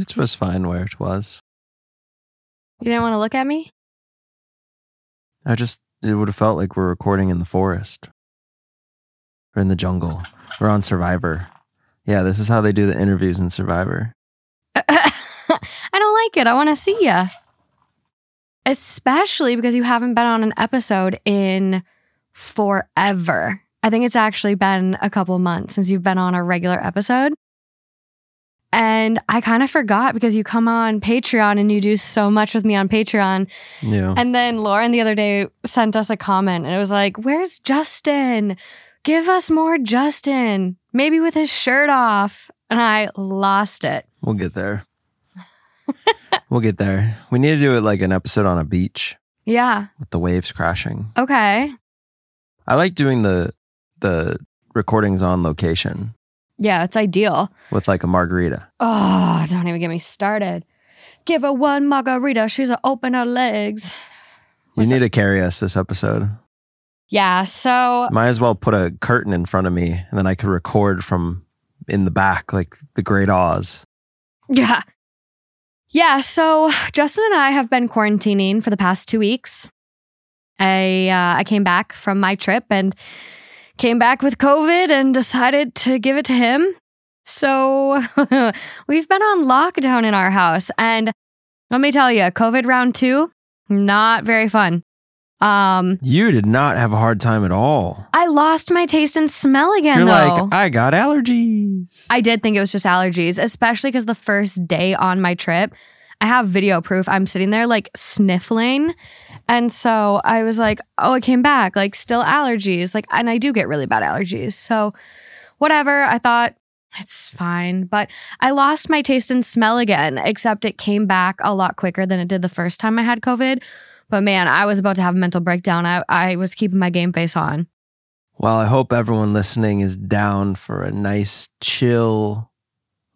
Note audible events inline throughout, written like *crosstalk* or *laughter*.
It was fine where it was. You didn't want to look at me? I just, it would have felt like we're recording in the forest or in the jungle. We're on Survivor. Yeah, this is how they do the interviews in Survivor. *laughs* I don't like it. I want to see you. Especially because you haven't been on an episode in forever. I think it's actually been a couple months since you've been on a regular episode. And I kind of forgot because you come on Patreon and you do so much with me on Patreon. Yeah. And then Lauren the other day sent us a comment and it was like, Where's Justin? Give us more Justin, maybe with his shirt off. And I lost it. We'll get there. *laughs* we'll get there. We need to do it like an episode on a beach Yeah. with the waves crashing. Okay. I like doing the the recordings on location Yeah, it's ideal. with like a margarita. Oh, don't even get me started. Give her one margarita. She's a open her legs. You need to carry us this episode. Yeah. So Might as well put a curtain in front of me and then I could record from in the back like the Great Oz. yeah. Yeah. So Justin and I have been quarantining for the past two weeks. I uh, I came back from my trip and came back with COVID and decided to give it to him. So *laughs* we've been on lockdown in our house, and let me tell you, COVID round two, not very fun. Um, You did not have a hard time at all. I lost my taste and smell again, You're though. like, I got allergies. I did think it was just allergies, especially because the first day on my trip, I have video proof. I'm sitting there like sniffling. And so I was like, oh, I came back, like still allergies. Like, and I do get really bad allergies. So whatever. I thought it's fine. But I lost my taste and smell again, except it came back a lot quicker than it did the first time I had COVID. But man, I was about to have a mental breakdown. I, I was keeping my game face on. well, I hope everyone listening is down for a nice, chill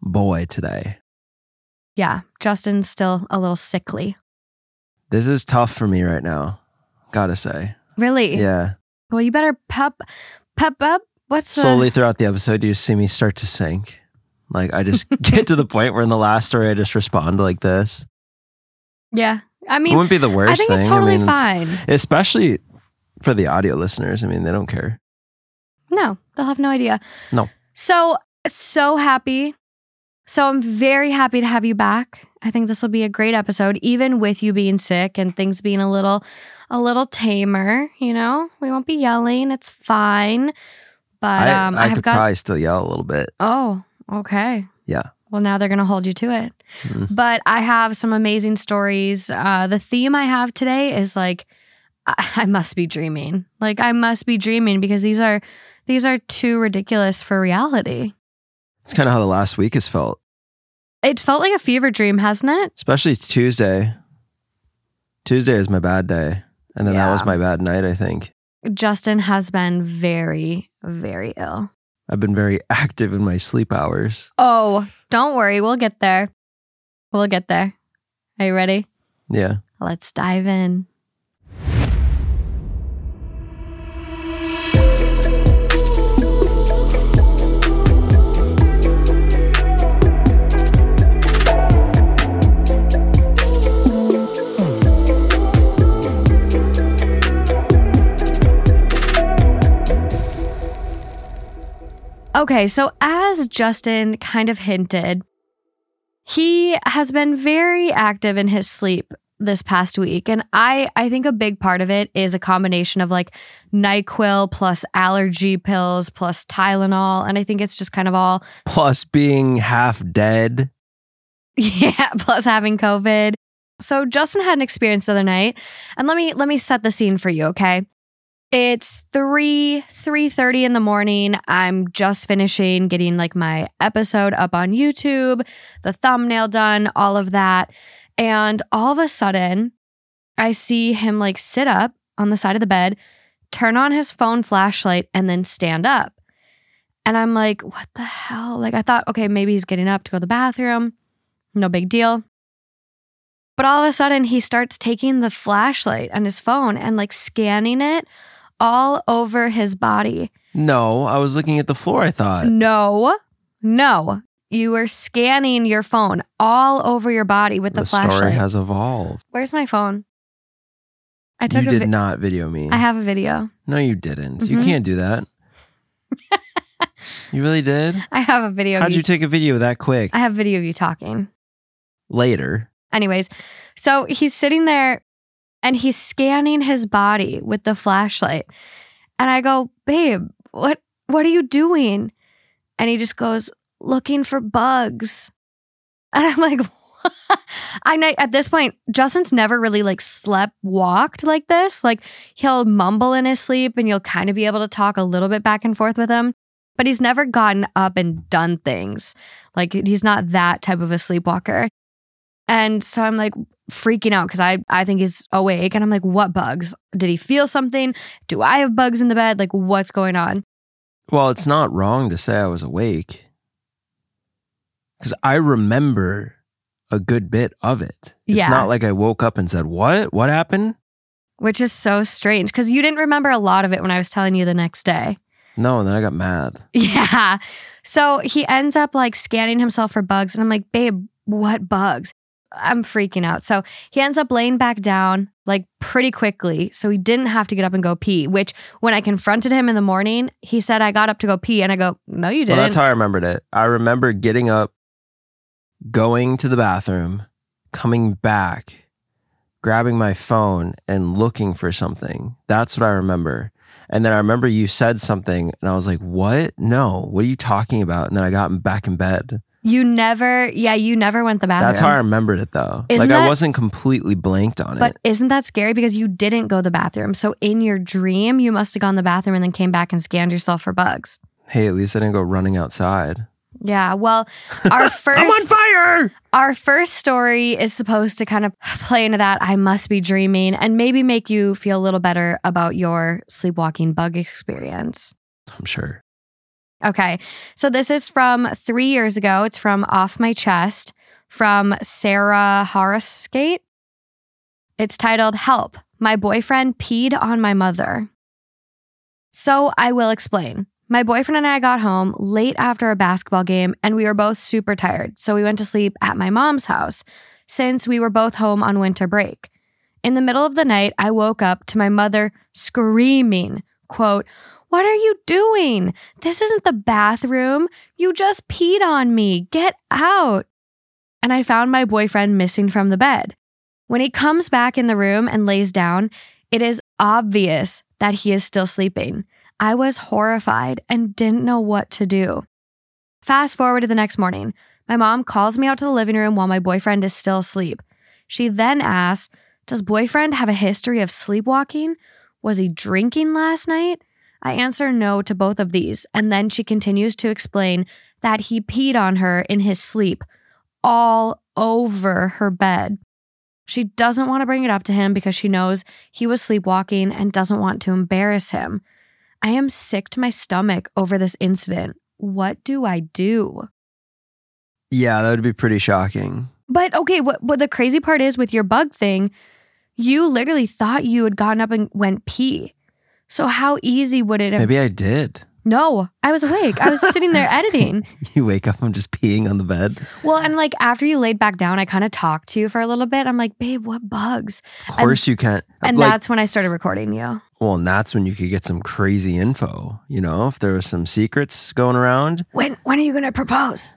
boy today. Yeah, Justin's still a little sickly. This is tough for me right now. Gotta say. Really? Yeah. Well, you better pep pep up. What's the Slowly throughout the episode, do you see me start to sink. Like I just *laughs* get to the point where in the last story, I just respond like this. Yeah. I mean, it wouldn't be the worst I think thing. it's totally I mean, it's- fine. especially for the audio listeners. I mean, they don't care. No, they'll have no idea. No. So, so happy. So, I'm very happy to have you back. I think this will be a great episode, even with you being sick and things being a little, a little tamer. You know, we won't be yelling. It's fine. But I, um, I, I, have could got. probably still yell a little bit. Oh, okay. Yeah. Well, now they're going to hold you to it. Mhm. But I have some amazing stories. Uh, the theme I have today is like, I, *laughs* I must be dreaming. Like, I must be dreaming because these are these are too ridiculous for reality. It's kind of how the last week has felt, It felt like a fever dream, hasn't it? especially Tuesday. Tuesday is my bad day. And then that was my bad night, I think. Justin has been very, very ill. I've been very *laughs* active in my sleep hours. Oh, don't worry. We'll get there. We'll get there. Are you ready? Yeah. Let's dive in. Okay, so as Justin kind of hinted, he has been very active in his sleep this past week and I I think a big part of it is a combination of like NyQuil plus allergy pills plus Tylenol and I think it's just kind of all Plus being half dead. yeah, *laughs* plus having COVID. So Justin had an experience the other night and let me let me set the scene for you, okay? It's 3 3:30 in the morning. I'm just finishing getting like my episode up on YouTube, the thumbnail done, all of that. And all of a sudden, I see him like sit up on the side of the bed, turn on his phone flashlight and then stand up. And I'm like, "What the hell?" Like I thought, okay, maybe he's getting up to go to the bathroom. No big deal. But all of a sudden, he starts taking the flashlight on his phone and like scanning it all over his body. No, I was looking at the floor, I thought. No, no. you were scanning your phone all over your body with the, the flashlight. story has evolved. Where's my phone? I took You did vi- not video me. I have a video. no, you didn't. You Mhm. can't do that. *laughs* you really did? I have a video. How'd of you take a video that quick? I have video of you talking. Later. Anyways, so he's sitting there and he's scanning his body with the flashlight. And I go, "Babe, what what are you doing?" And he just goes, "Looking for bugs." And I'm like, *laughs* I at this point, Justin's never really like slept walked like this. Like he'll mumble in his sleep and you'll kind of be able to talk a little bit back and forth with him. But he's never gotten up and done things. Like he's not that type of a sleepwalker. And so I'm like freaking out because I, I think he's awake. And I'm like, what bugs? Did he feel something? Do I have bugs in the bed? Like, what's going on? Well, it's not wrong to say I was awake. Because I remember a good bit of it. It's Yeah. not like I woke up and said, What? What happened? Which is so strange because you didn't remember a lot of it when I was telling you the next day. No, and then I got mad. *laughs* Yeah. So he ends up like scanning himself for bugs. And I'm like, babe, what bugs? I'm freaking out. So he ends up laying back down like pretty quickly. So he didn't have to get up and go pee, which when I confronted him in the morning, he said, I got up to go pee. And I go, no, you didn't. that's how I remembered it. I remember getting up, going to the bathroom, coming back, grabbing my phone, and looking for something. That's what I remember. And then I remember you said something, and I was like, What? No, what are you talking about? And then I got back in bed. You never, yeah, you never went the bathroom. That's how I remembered it, though. Isn't like, I wasn't completely blanked on it. But it. isn't that scary because you didn't go to the bathroom? So in your dream, you must have gone to the bathroom and then came back and scanned yourself for bugs. Hey, at least I didn't go running outside. Yeah. Well, our *laughs* first I'm on fire! Our first story is supposed to kind of play into that I must be dreaming and maybe make you feel a little better about your sleepwalking bug experience. I'm sure. Okay. So this is from three years ago. It's from Off My Chest from Sarah Horreskate. It's titled Help. My boyfriend peed on my mother. So I will explain. My boyfriend and I got home late after a basketball game and we were both super tired. So we went to sleep at my mom's house since we were both home on winter break. In the middle of the night, I woke up to my mother screaming, quote, What are you doing? This isn't the bathroom. You just peed on me. Get out. And I found my boyfriend missing from the bed. When he comes back in the room and lays down, it is obvious that he is still sleeping. I was horrified and didn't know what to do. Fast forward to the next morning. My mom calls me out to the living room while my boyfriend is still asleep. She then asks, Does boyfriend have a history of sleepwalking? Was he drinking last night? I answer no to both of these, and then she continues to explain that he peed on her in his sleep all over her bed. She doesn't want to bring it up to him because she knows he was sleepwalking and doesn't want to embarrass him. I am sick to my stomach over this incident. What do I do? Yeah, that would be pretty shocking. But okay, what, what the crazy part is with your bug thing, you literally thought you had gotten up and went pee. So how easy would it have? Maybe I did. No, I was awake. I was sitting there *laughs* editing. You wake up, I'm just peeing on the bed. Well, and like after you laid back down, I kind of talked to you for a little bit. I'm like, babe, what bugs? Of course you can't. Uh, and like, that's when I started recording you. well, and that's when you could get some crazy info. You know, if there was some secrets going around. When when are you gonna propose?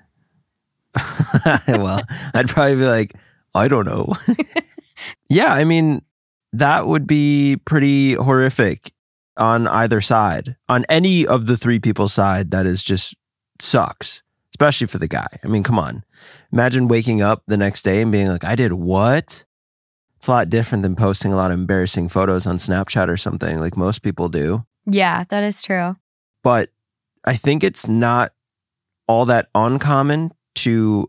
*laughs* well, I'd probably be like, I don't know. *laughs* yeah, I mean, that would be pretty horrific on either side. On any of the three people's side, that is just sucks, especially for the guy. I mean, come on. Imagine waking up the next day and being like, I did what? It's a lot different than posting a lot of embarrassing photos on Snapchat or something like most people do. Yeah, that is true. But I think it's not all that uncommon to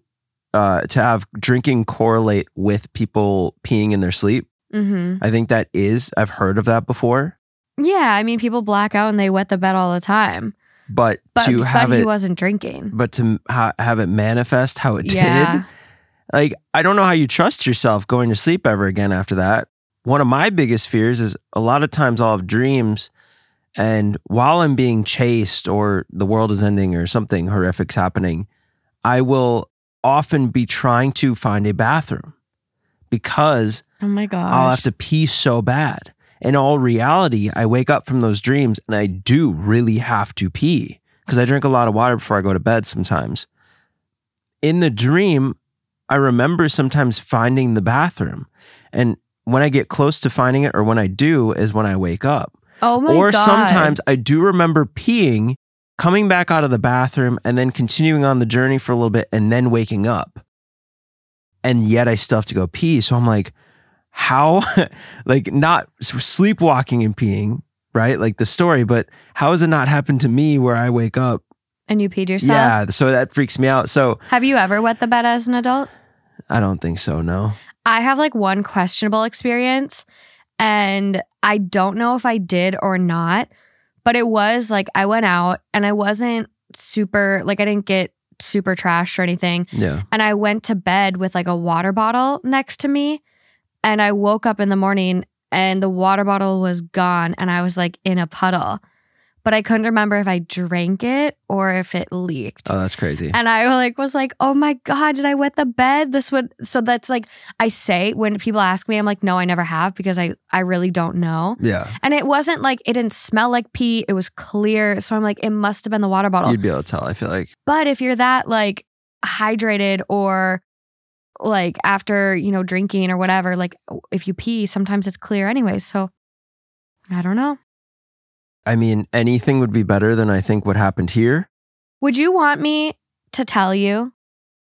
uh, to have drinking correlate with people peeing in their sleep. hmm I think that is I've heard of that before, Yeah, I mean, people black out and they wet the bed all the time. but, But, to but have he it, wasn't drinking. but to ha- have it manifest how it Yeah. did, like I don't know how you trust yourself going to sleep ever again after that. One of my biggest fears is a lot of times I'll have dreams, and while I'm being chased or the world is ending or something horrific's happening, I will often be trying to find a bathroom because Oh my god, I'll have to pee so bad. In all reality, I wake up from those dreams and I do really have to pee because I drink a lot of water before I go to bed sometimes. In the dream, I remember sometimes finding the bathroom. And when I get close to finding it or when I do is when I wake up. Oh my god. or god. sometimes I do remember peeing, coming back out of the bathroom, and then continuing on the journey for a little bit and then waking up. And yet I still have to go pee. So I'm like, how, *laughs* like, not sleepwalking and peeing, right? Like the story, but how has it not happened to me where I wake up? and you peed yourself. Yeah. So that freaks me out. So Have you ever wet the bed as an adult? I don't think so. No. I have like one questionable experience and I don't know if I did or not, but it was like I went out and I wasn't super, like I didn't get super trashed or anything. Yeah. And I went to bed with like a water bottle next to me. And I woke up in the morning and the water bottle was gone and I was like in a puddle. But I couldn't remember if I drank it or if it leaked. Oh, that's crazy. And I like was like, oh my God, did I wet the bed? This would so that's like I say when people ask me, I'm like, no, I never have because I I really don't know. Yeah. And it wasn't like it didn't smell like pee. It was clear. So I'm like, it must have been the water bottle. You'd be able to tell, I feel like. But if you're that like hydrated or like after, you know, drinking or whatever, like if you pee, sometimes it's clear anyway. So I don't know. I mean, anything would be better than I think what happened here. Would you want me to tell you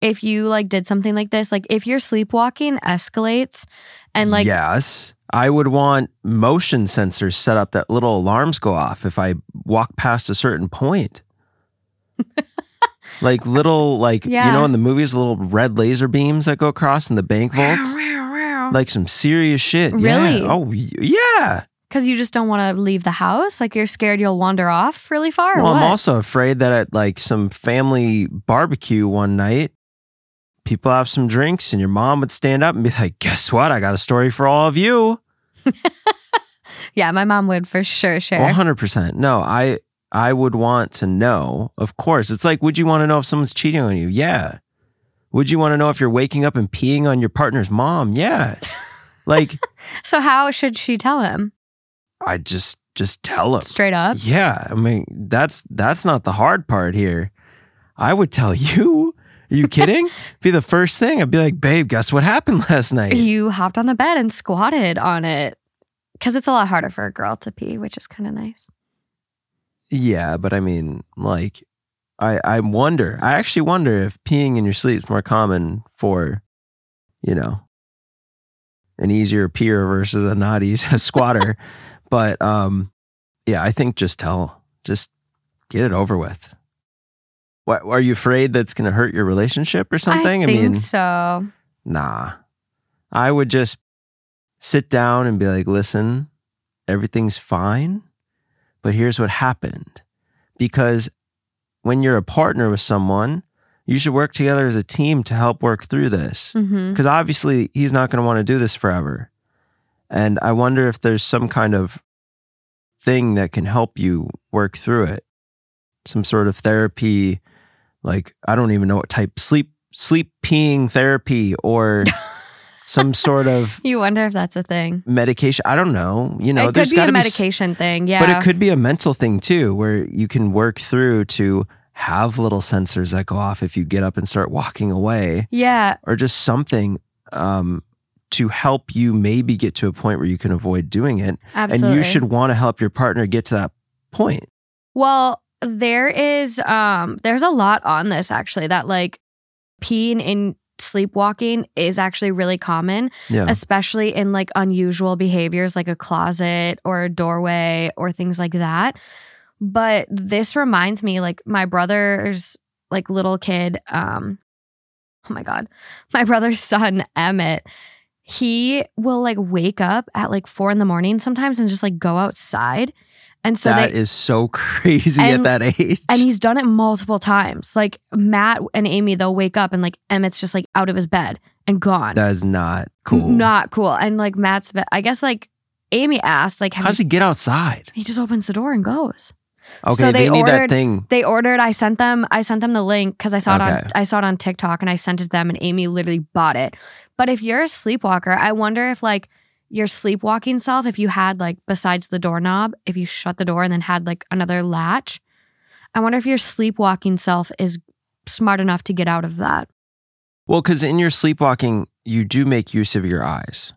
if you like did something like this? Like if your sleepwalking escalates and like yes, I would want motion sensors set up that little alarms go off if I walk past a certain point. *laughs* like little, like you know, in the movies, little red laser beams that go across in the bank vaults, like some serious shit. Really? Oh, yeah. Oh, yeah. because you just don't want to leave the house? Like you're scared you'll wander off really far? Or Well, what? I'm also afraid that at like some family barbecue one night, people have some drinks, and your mom would stand up and be like, "Guess what? I got a story for all of you." *laughs* yeah, my mom would for sure share. One hundred percent. No, I I would want to know. Of course, it's like, would you want to know if someone's cheating on you? Yeah. Would you want to know if you're waking up and peeing on your partner's mom? Yeah. *laughs* Like, So how should she tell him? I just just tell him. Straight up? Yeah, I mean that's that's not the hard part here. I would tell *laughs* you. Are you kidding? *laughs* be the first thing. I'd be like, babe, guess what happened last night? You hopped on the bed and squatted on it. Because it's a lot harder for a girl to pee, which is kind of nice. Yeah, but I mean, like, I I wonder. I actually wonder if peeing in your sleep is more common for, you know, an easier peer versus a not easy *laughs* squatter. *laughs* but um, yeah, I think just tell, just get it over with. What are you afraid that's going to hurt your relationship or something? I I, think mean, so. nah. I would just sit down and be like, listen, everything's fine, but here's what happened. Because when you're a partner with someone, you should work together as a team to help work through this. Mm-hmm. Because obviously, he's not going to want to do this forever. And I wonder if there's some kind of thing that can help you work through it. Some sort of therapy, like I don't even know what type sleep sleep peeing therapy or *laughs* some sort of *laughs* You wonder if that's a thing. medication. I don't know. You know, it could there's be got a to be s- medication thing. Yeah. but it could be a mental thing too, where you can work through to have little sensors that go off if you get up and start walking away yeah. or just something um, to help you maybe get to a point where you can avoid doing it. Absolutely. And you should want to help your partner get to that point. Well, there is um there's a lot on this actually that like peeing in sleepwalking is actually really common, Yeah. especially in like unusual behaviors like a closet or a doorway or things like that. But this reminds me like my brother's like little kid um oh my god. *laughs* My brother's son Emmett he will like wake up at like four in the morning sometimes and just like go outside. And so That they is so *laughs* crazy And- at that age. and he's done it multiple times. Like Matt and Amy, they'll wake up and like Emmett's just like out of his bed and gone. that is not cool. Not cool. And like Matt's, I guess like Amy asked, like, How does he get outside? he just opens the door and goes. Okay, So they, they need that ordered- thing. They ordered. I sent them. I sent them the link because I saw it on. I saw it on TikTok and I sent it to them. And Amy literally bought it. But if you're a sleepwalker, I wonder if like your sleepwalking self, if you had like besides the doorknob, if you shut the door and then had like another latch, I wonder if your sleepwalking self is smart enough to get out of that. Well, because in your sleepwalking, you do make use of your eyes.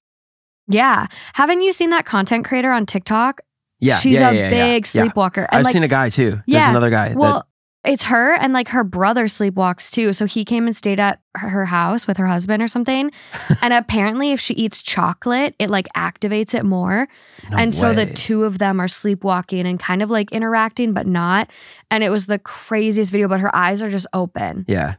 Yeah. Haven't you seen that content creator on TikTok? Yeah, She's yeah, a yeah, big yeah. sleepwalker. I've like, seen a guy too. There's another guy. that- Well, it's her and like her brother sleepwalks too. So he came and stayed at her- house with her husband or something. *laughs* and apparently, if she eats chocolate, it like activates it more. no and so the two of them are sleepwalking and kind of like interacting, but not. And it was the craziest video, but her eyes are just open. yeah,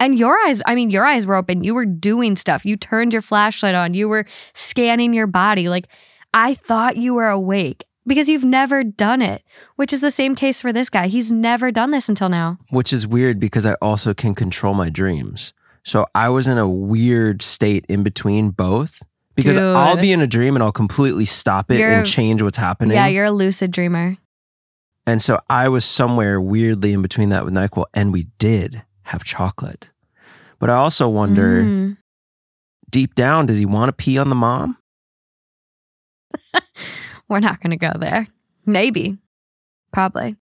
And your eyes, I mean, your eyes were open. You were doing stuff. You turned your flashlight on. You were scanning your body. Like, I thought you were awake because you've never done it, which is the same case for this guy. He's never done this until now. which is weird because I also can control my dreams. So I was in a weird state in between both because Dude. I'll be in a dream and I'll completely stop it You're- and change what's happening. Yeah, you're a lucid dreamer. and so I was somewhere weirdly in between that with NyQuil, and we did have chocolate. But I also wonder, Mm. deep down, does he want to pee on the mom? *laughs* We're not going to go there. Maybe. Probably.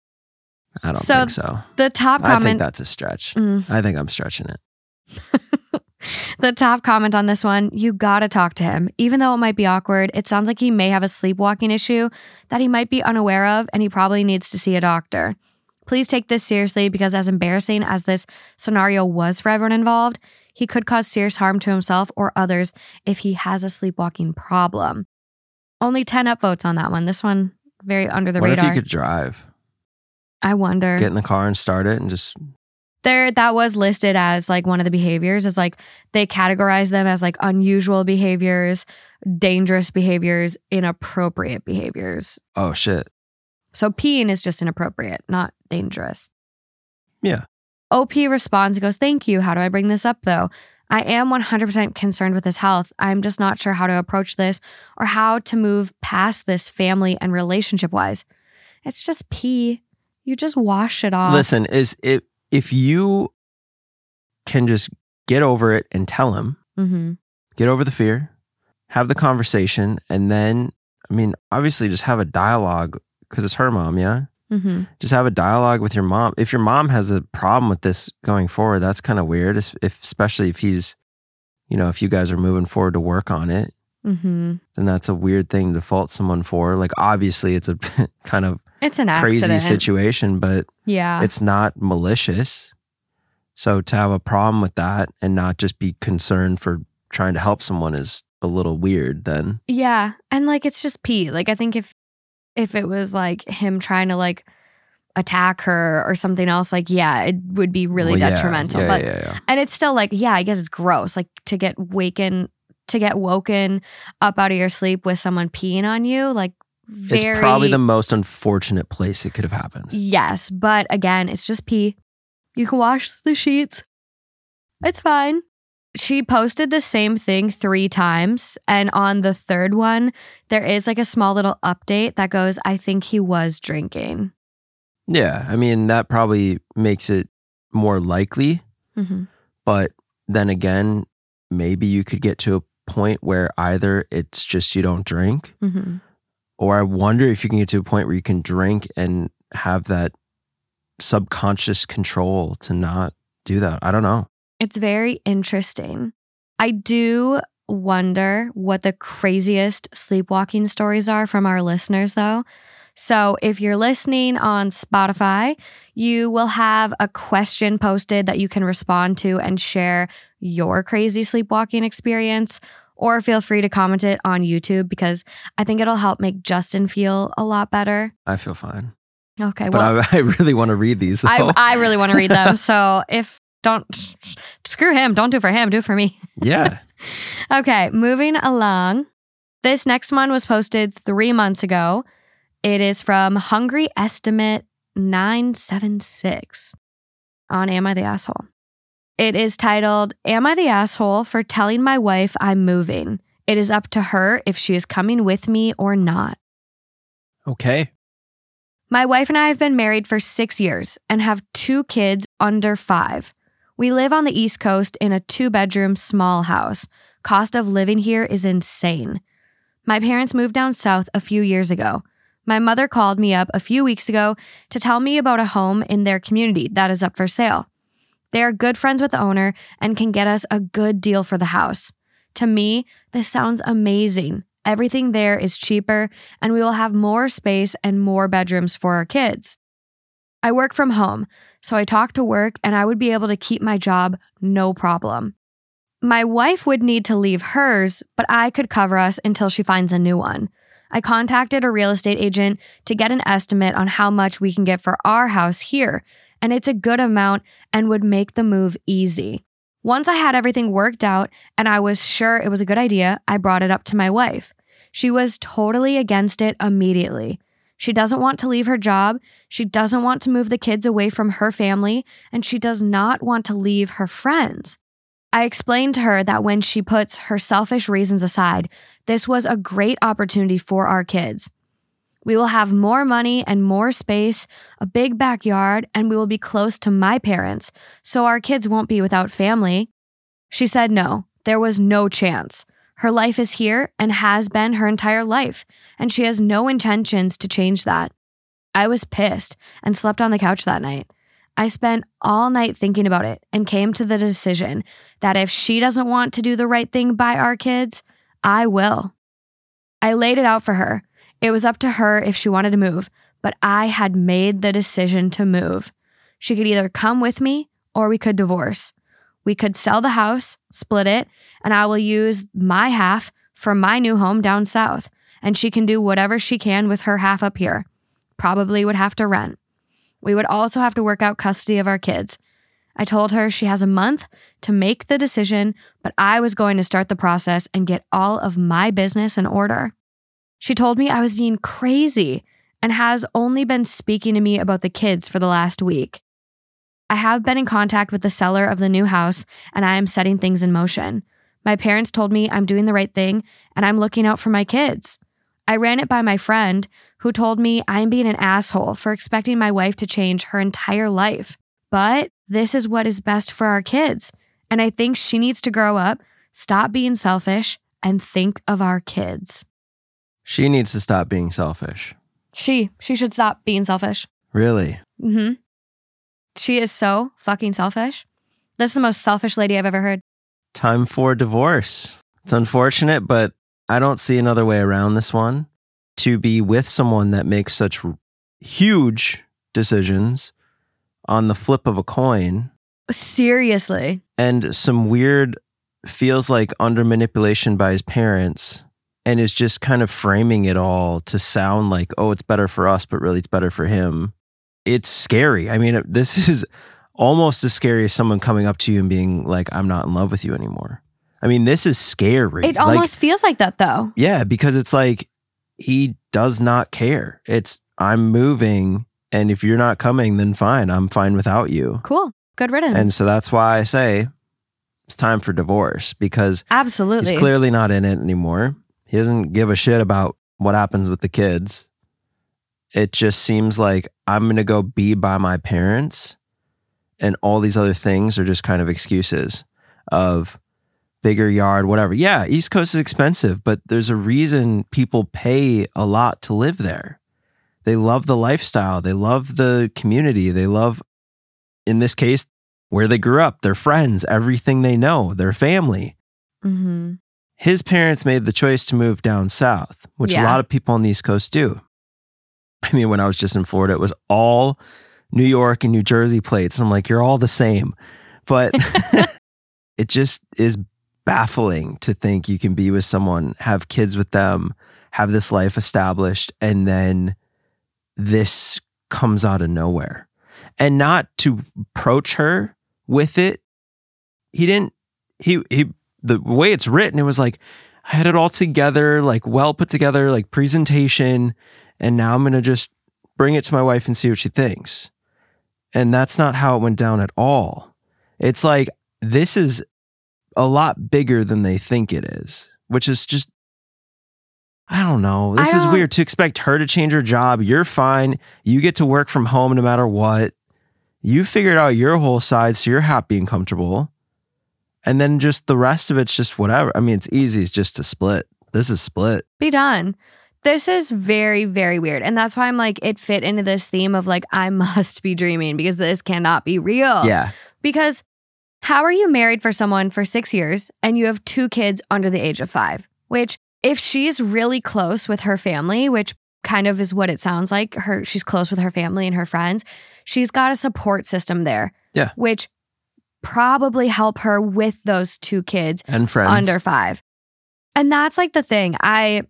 I don't So, think so. The top I think comment. that's a stretch. Mm. I think I'm stretching it. *laughs* the top comment on this one you gotta talk to him. Even though it might be awkward, it sounds like he may have a sleepwalking issue that he might be unaware of and he probably needs to see a doctor. Please take this seriously because, as embarrassing as this scenario was for everyone involved, he could cause serious harm to himself or others if he has a sleepwalking problem. Only 10 upvotes on that one. This one, very under the what radar. if you could drive? I wonder. Get in the car and start it and just there that was listed as like one of the behaviors is like they categorize them as like unusual behaviors dangerous behaviors inappropriate behaviors oh shit. so peeing is just inappropriate not dangerous Yeah. op responds goes thank you how do i bring this up though i am 100% concerned with his health. I'm just not sure how to approach this or how to move past this family and relationship wise it's just pee. You just wash it off. Listen, is it if you can just get over it and tell him, hmm get over the fear, have the conversation, and then I mean, obviously just have a dialogue because it's her mom, yeah. Hmm Just have a dialogue with your mom. If your mom has a problem with this going forward, that's kind of weird. If, especially if he's, you know, if you guys are moving forward to work on it, hmm then that's a weird thing to fault someone for. Like obviously, it's a *laughs* kind of It's an crazy accident. situation, but Yeah. it's not malicious. So to have a problem with that and not just be concerned for trying to help someone is a little weird then. yeah. And like it's just Pete. Like I think if if it was like him trying to like attack her or something else, like yeah, it would be really Well, detrimental. Yeah, but yeah, yeah. and it's still like, yeah, I guess it's gross. Like to get waken to get woken up out of your sleep with someone peeing on you, like very It's probably the most unfortunate place it could have happened. Yes, but again, it's just pee. You can wash the sheets. It's fine. She posted the same thing three times. And on the third one, there is like a small little update that goes, I think he was drinking. Yeah, I mean that probably makes it more likely, hmm but then again, maybe you could get to a point where either it's just you don't drink hmm or I wonder if you can get to a point where you can drink and have that subconscious control to not do that. I don't know. It's very interesting. I do wonder what the craziest sleepwalking stories are from our listeners, though. So, if you're listening on Spotify, you will have a question posted that you can respond to and share your crazy sleepwalking experience. Or feel free to comment it on YouTube because I think it'll help make Justin feel a lot better. I feel fine. Okay, But well, I, *laughs* I really want to read these. I, I really want to read them. *laughs* So, if don't screw him, don't do for him, do it for me. yeah. *laughs* Okay, moving along. This next one was posted three months ago. It is from Hungry Estimate 976 on Am I the Asshole? It is titled, Am I the Asshole for telling my wife I'm moving? It is up to her if she is coming with me or not. Okay. My wife and I have been married for six years and have two kids under five. We live on the East Coast in a two bedroom small house. Cost of living here is insane. My parents moved down south a few years ago. My mother called me up a few weeks ago to tell me about a home in their community that is up for sale. They are good friends with the owner and can get us a good deal for the house. To me, this sounds amazing. Everything there is cheaper, and we will have more space and more bedrooms for our kids. I work from home, so I talk to work and I would be able to keep my job no problem. My wife would need to leave hers, but I could cover us until she finds a new one. I contacted a real estate agent to get an estimate on how much we can get for our house here, and it's a good amount and would make the move easy. Once I had everything worked out and I was sure it was a good idea, I brought it up to my wife. She was totally against it immediately. She doesn't want to leave her job. She doesn't want to move the kids away from her family, and she does not want to leave her friends. I explained to her that when she puts her selfish reasons aside, this was a great opportunity for our kids. We will have more money and more space, a big backyard, and we will be close to my parents, so our kids won't be without family. She said no, there was no chance. Her life is here and has been her entire life, and she has no intentions to change that. I was pissed and slept on the couch that night. I spent all night thinking about it and came to the decision that if she doesn't want to do the right thing by our kids, I will. I laid it out for her it was up to her if she wanted to move, but I had made the decision to move. She could either come with me or we could divorce. We could sell the house, split it, and I will use my half for my new home down south, and she can do whatever she can with her half up here. Probably would have to rent. We would also have to work out custody of our kids. I told her she has a month to make the decision, but I was going to start the process and get all of my business in order. She told me I was being crazy and has only been speaking to me about the kids for the last week. I have been in contact with the seller of the new house and I am setting things in motion. My parents told me I'm doing the right thing and I'm looking out for my kids. I ran it by my friend who told me I'm being an asshole for expecting my wife to change her entire life. But this is what is best for our kids. And I think she needs to grow up, stop being selfish, and think of our kids. She needs to stop being selfish. She she should stop being selfish. Really? Mm-hmm. She is so fucking selfish. This is the most selfish lady I've ever heard. Time for divorce. It's unfortunate, but I don't see another way around this one. To be with someone that makes such huge decisions on the flip of a coin. Seriously. And some weird feels like under manipulation by his parents and is just kind of framing it all to sound like, oh, it's better for us, but really it's better for him. It's scary. I mean, this is almost as scary as someone coming up to you and being like, I'm not in love with you anymore. I mean, this is scary. It almost like, feels like that though. Yeah, because it's like he does not care. It's, I'm moving. And if you're not coming, then fine. I'm fine without you. Cool. Good riddance. And so that's why I say it's time for divorce because absolutely he's clearly not in it anymore. He doesn't give a shit about what happens with the kids. It just seems like I'm going to go be by my parents and all these other things are just kind of excuses of bigger yard, whatever. Yeah, East Coast is expensive, but there's a reason people pay a lot to live there. They love the lifestyle, they love the community, they love, in this case, where they grew up, their friends, everything they know, their family. Mm-hmm his parents made the choice to move down south, which yeah. a lot of people on the East Coast do. I mean, when I was just in Florida, it was all New York and New Jersey plates. And I'm like, you're all the same. But *laughs* it just is baffling to think you can be with someone, have kids with them, have this life established, and then this comes out of nowhere. And not to approach her with it. He didn't, he, he the way it's written, it was like I had it all together, like well put together, like presentation. And now I'm going to just bring it to my wife and see what she thinks. And that's not how it went down at all. It's like this is a lot bigger than they think it is, which is just I don't know. This is don't- weird to expect her to change her job. You're fine. You get to work from home no matter what. You figured out your whole side, so you're happy and comfortable. And then just the rest of it's just whatever. I mean, it's easy. It's just to split. This is split. Be done. This is very, very weird. And that's why I'm like, it fit into this theme of like, I must be dreaming because this cannot be real. Yeah. Because how are you married for someone for six years and you have two kids under the age of five? Which, if she's really close with her family, which kind of is what it sounds like, her she's close with her family and her friends, she's got a support system there. Yeah. Which probably help her with those two kids And friends. under five. And that's like the thing. I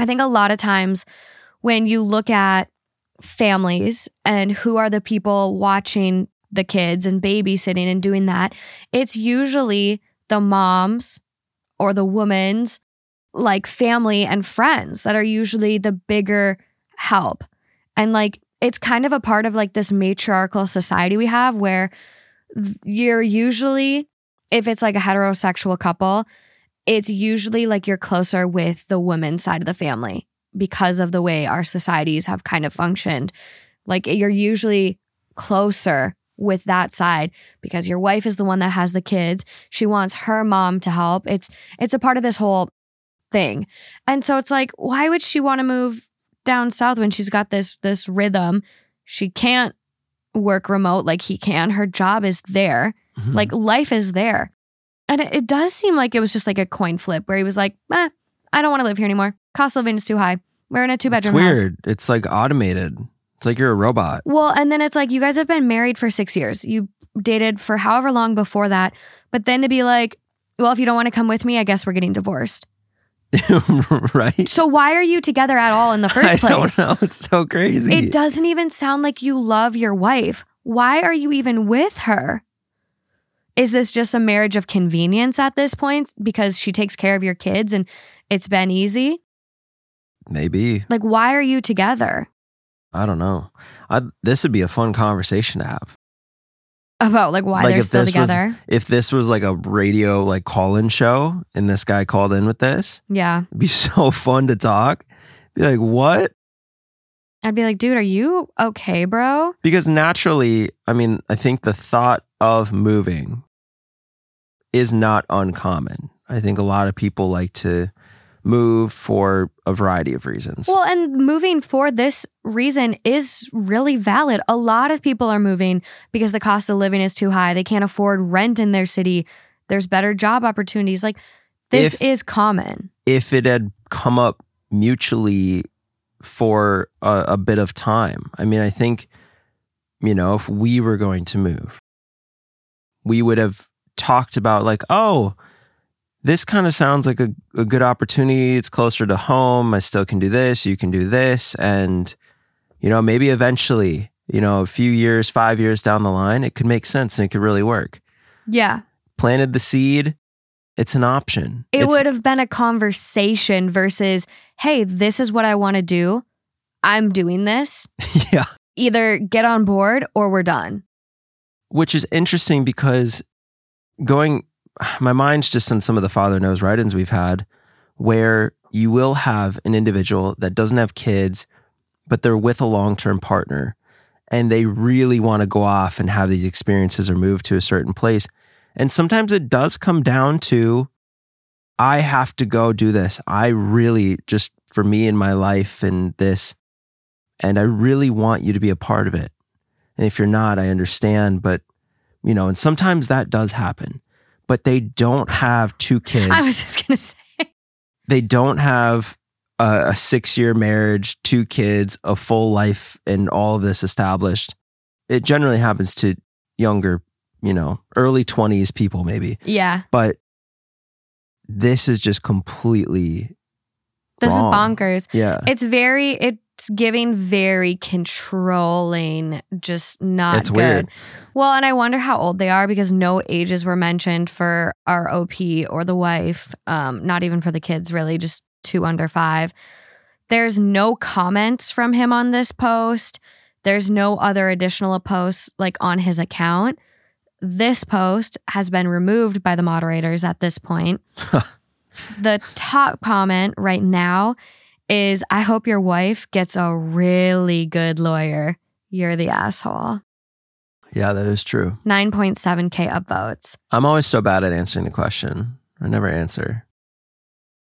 I think a lot of times when you look at families and who are the people watching the kids and babysitting and doing that, it's usually the moms or the woman's like family and friends that are usually the bigger help. And like it's kind of a part of like this matriarchal society we have where you're usually if it's like a heterosexual couple, it's usually like you're closer with the woman's side of the family because of the way our societies have kind of functioned. Like you're usually closer with that side because your wife is the one that has the kids. She wants her mom to help. It's it's a part of this whole thing. And so it's like why would she want to move down south when she's got this this rhythm? She can't work remote like he can. Her job is there. Mhm. Like life is there. And it, it does seem like it was just like a coin flip where he was like, eh, I don't want to live here anymore. Cost of living is too high. We're in a two bedroom house. weird. It's like automated. It's like you're a robot. Well, and then it's like you guys have been married for six years. You dated for however long before that. But then to be like, well, if you don't want to come with me, I guess we're getting divorced. *laughs* right? So why are you together at all in the *laughs* first I place? don't know. It's so crazy. It doesn't even sound like you love your wife. Why are you even with her? Is this just a marriage of convenience at this point because she takes care of your kids and it's been easy? Maybe. Like, why are you together? I don't know. I, this would be a fun conversation to have. About like why Like, they're still this was- together? If this was like a radio like call-in show and this guy called in with this, yeah. it'd be *laughs* so fun to talk. Be like, what? I'd be like, dude, are you okay, bro? Because naturally, I mean, I think the thought of moving is not uncommon. I think a lot of people like to move for a variety of reasons. Well, and moving for this reason is really valid. A lot of people are moving because the cost of living is too high. They can't afford rent in their city. There's better job opportunities. Like this If- is common. if it had come up mutually for a, a bit of time. I mean, I think, you know, if we were going to move, we would have talked about, like, oh, this kind of sounds like a, a good opportunity. It's closer to home. I still can do this. You can do this. And, you know, maybe eventually, you know, a few years, five years down the line, it could make sense and it could really work. Yeah. Planted the seed. It's an option. It It's- would have been a conversation versus, hey, this is what I want to do. I'm doing this. *laughs* yeah. Either get on board or we're done. Which is interesting because going *sighs* my mind's just on some of the father knows write-ins we've had where you will have an individual that doesn't have kids but they're with a long-term partner and they really want to go off and have these experiences or move to a certain place. And sometimes it does come down to i have to go do this. I really just for me in my life and this and i really want you to be a part of it and if you're not, I understand. But, you know, and sometimes that does happen. But they don't have two kids. *laughs* I was just going to say, they don't have a, a six year marriage, two kids, a full life, and all of this established. It generally happens to younger, you know, early 20s people, maybe. yeah, But this is just completely, this Wrong. is bonkers. yeah. It's very, it's giving very controlling, just not It's good. weird. Well, and I wonder how old they are because no ages were mentioned for our OP or the wife, um, not even for the kids, really, just two under five. There's no comments from him on this post. There's no other additional posts like on his account. This post has been removed by the moderators at this point. *laughs* The top comment right now is I hope your wife gets a really good lawyer. You're the asshole. Yeah, that is true. 9.7K upvotes. I'm always so bad at answering the question. I never answer.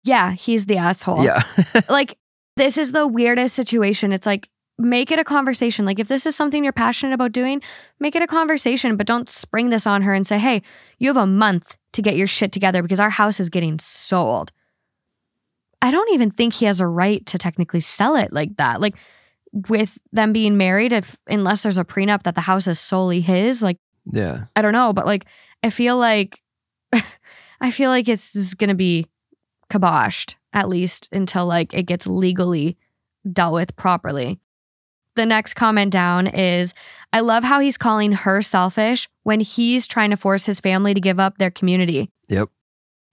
Yeah, he's the asshole. Yeah. *laughs* Like, this is the weirdest situation. It's like, make it a conversation. Like, if this is something you're passionate about doing, make it a conversation, but don't spring this on her and say, hey, you have a month to get your shit together because our house is getting sold. I don't even think he has a right to technically sell it like that. Like, with them being married, if unless there's a prenup that the house is solely his, like, yeah. I don't know, but like I feel like *laughs* I feel like it's this is gonna be kiboshed at least until like it gets legally dealt with properly. The next comment down is I love how he's calling her selfish when he's trying to force his family to give up their community Yep.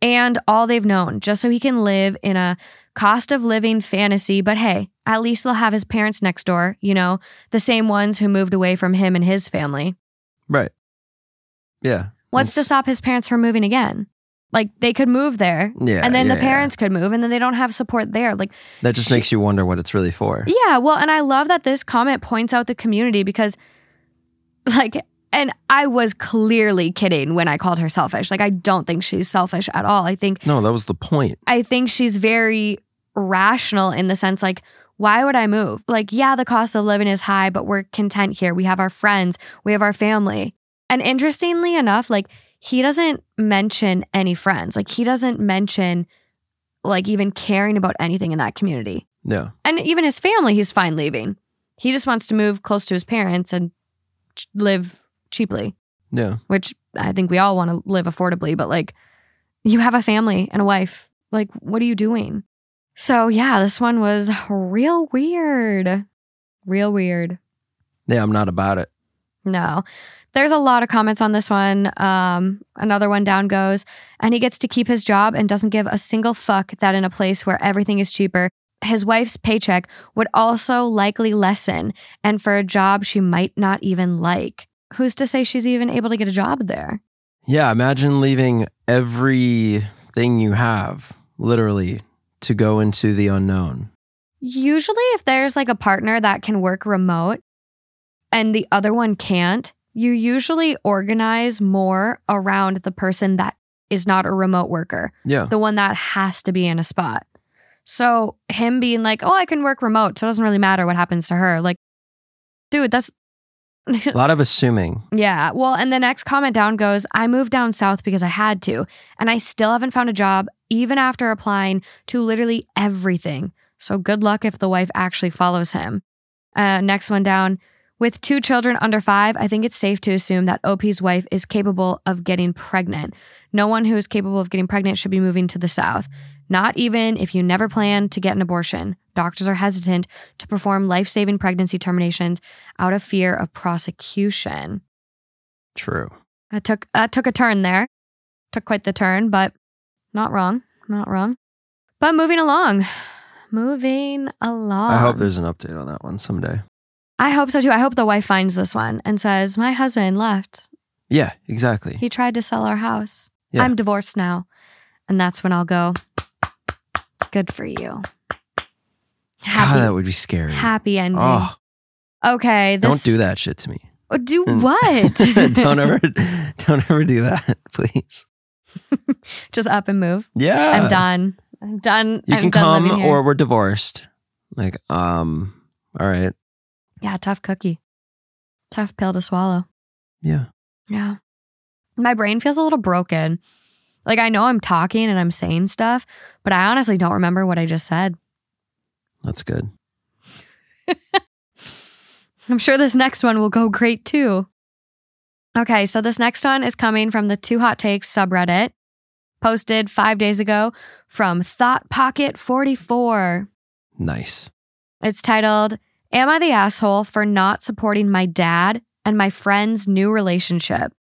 And all they've known just so he can live in a cost of living fantasy. But hey, at least they'll have his parents next door, you know, the same ones who moved away from him and his family. Right. Yeah. What's to stop his parents from moving again? Like they could move there Yeah. and then yeah, the parents could move and then they don't have support there. Like. That just she- makes you wonder what it's really for. yeah, well, and I love that this comment points out the community because, like, and I was clearly kidding when I called her selfish. Like, I don't think she's selfish at all. I think No, that was the point. I think she's very rational in the sense like, why would I move? Like, yeah, the cost of living is high, but we're content here. We have our friends, we have our family. And interestingly enough, like, he doesn't mention any friends. Like, he doesn't mention, like, even caring about anything in that community. Yeah. And even his family, he's fine leaving. He just wants to move close to his parents and live cheaply, Yeah. which I think we all want to live affordably, but like you have a family and a wife. Like, what are you doing? So, yeah, this one was real weird. Real weird. Yeah, I'm not about it. No. There's a lot of comments on this one. Um, another one down goes, and he gets to keep his job and doesn't give a single fuck that in a place where everything is cheaper, his wife's paycheck would also likely lessen, and for a job she might not even like. Who's to say she's even able to get a job there? Yeah, imagine leaving everything you have, literally, to go into the unknown. Usually, if there's like a partner that can work remote and the other one can't, you usually organize more around the person that is not a remote worker. Yeah. the one that has to be in a spot. So him being like, "Oh, I can work remote, so it doesn't really matter what happens to her." Like, dude, that's A lot of assuming. yeah. Well, and the next comment down goes, "I moved down south because I had to, and I still haven't found a job even after applying to literally everything. So good luck if the wife actually follows him." Uh, next one down. With two children under five, I think it's safe to assume that OP's wife is capable of getting pregnant. No one who is capable of getting pregnant should be moving to the South, not even if you never plan to get an abortion. Doctors are hesitant to perform life saving pregnancy terminations out of fear of prosecution. True. That took that took a turn there. Took quite the turn, but not wrong. Not wrong. But moving along. Moving along. I hope there's an update on that one someday. I hope so too. I hope the wife finds this one and says, My husband left. Yeah, exactly. He tried to sell our house. Yeah. I'm divorced now. And that's when I'll go, Good for you. God, Happy, that would be scary. happy ending. Oh, okay. This, don't do that shit to me. Oh, Do what? *laughs* don't ever, don't ever do that, *laughs* please. *laughs* Just up and move. Yeah, I'm done. I'm done. You I'm can done come, or we're divorced. Like, um, all right, Yeah, tough cookie. Tough pill to swallow. yeah. Yeah. My brain feels a little broken. Like I know I'm talking and I'm saying stuff, but I honestly don't remember what I just said. That's good. *laughs* I'm sure this next one will go great too. Okay, so this next one is coming from the Two Hot Takes subreddit, posted five days ago from Thought Pocket 44. Nice. It's titled, Am I the asshole for not supporting my dad and my friend's new relationship?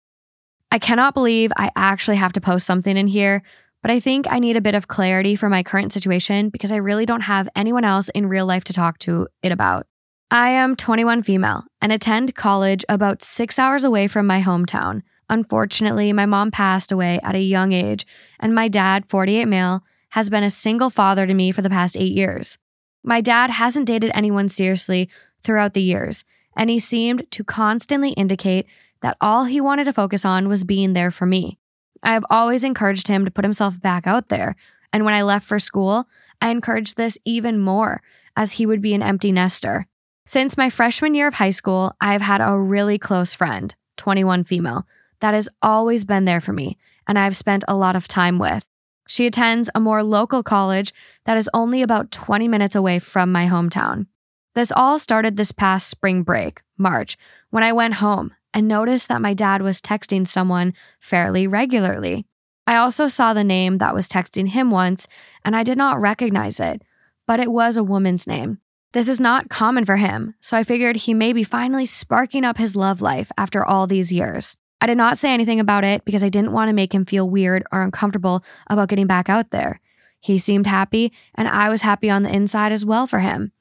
I cannot believe I actually have to post something in here, but I think I need a bit of clarity for my current situation because I really don't have anyone else in real life to talk to it about. I am 21 female and attend college about six hours away from my hometown. Unfortunately, my mom passed away at a young age, and my dad, 48 male, has been a single father to me for the past eight years. My dad hasn't dated anyone seriously throughout the years, and he seemed to constantly indicate that all he wanted to focus on was being there for me. I have always encouraged him to put himself back out there, and when I left for school, I encouraged this even more as he would be an empty nester. Since my freshman year of high school, I have had a really close friend, 21 female, that has always been there for me and I've spent a lot of time with. She attends a more local college that is only about 20 minutes away from my hometown. This all started this past spring break, March, when I went home and noticed that my dad was texting someone fairly regularly. I also saw the name that was texting him once, and I did not recognize it, but it was a woman's name. This is not common for him, so I figured he may be finally sparking up his love life after all these years. I did not say anything about it because I didn't want to make him feel weird or uncomfortable about getting back out there. He seemed happy, and I was happy on the inside as well for him.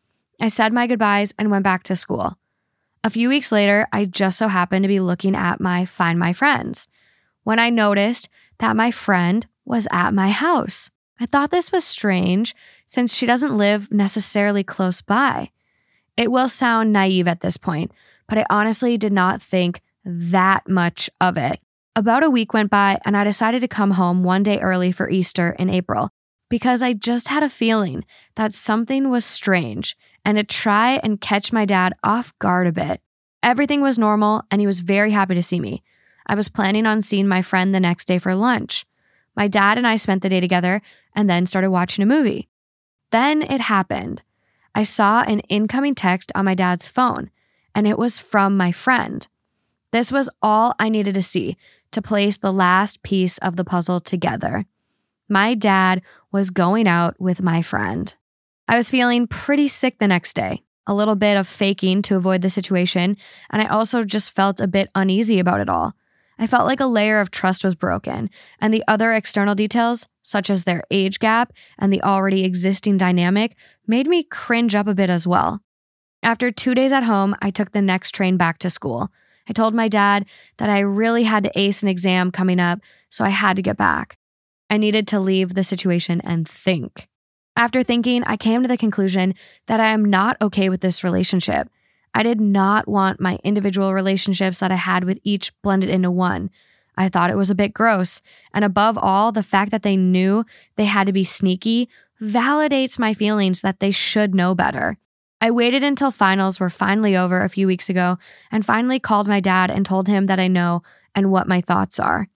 I said my goodbyes and went back to school. A few weeks later, I just so happened to be looking at my Find My Friends when I noticed that my friend was at my house. I thought this was strange since she doesn't live necessarily close by. It will sound naive at this point, but I honestly did not think that much of it. About a week went by, and I decided to come home one day early for Easter in April because I just had a feeling that something was strange and to try and catch my dad off guard a bit. Everything was normal, and he was very happy to see me. I was planning on seeing my friend the next day for lunch. My dad and I spent the day together and then started watching a movie. Then it happened. I saw an incoming text on my dad's phone, and it was from my friend. This was all I needed to see to place the last piece of the puzzle together. My dad was going out with my friend. I was feeling pretty sick the next day, a little bit of faking to avoid the situation, and I also just felt a bit uneasy about it all. I felt like a layer of trust was broken, and the other external details, such as their age gap and the already existing dynamic, made me cringe up a bit as well. After two days at home, I took the next train back to school. I told my dad that I really had to ace an exam coming up, so I had to get back. I needed to leave the situation and think. After thinking, I came to the conclusion that I am not okay with this relationship. I did not want my individual relationships that I had with each blended into one. I thought it was a bit gross. And above all, the fact that they knew they had to be sneaky validates my feelings that they should know better. I waited until finals were finally over a few weeks ago and finally called my dad and told him that I know and what my thoughts are.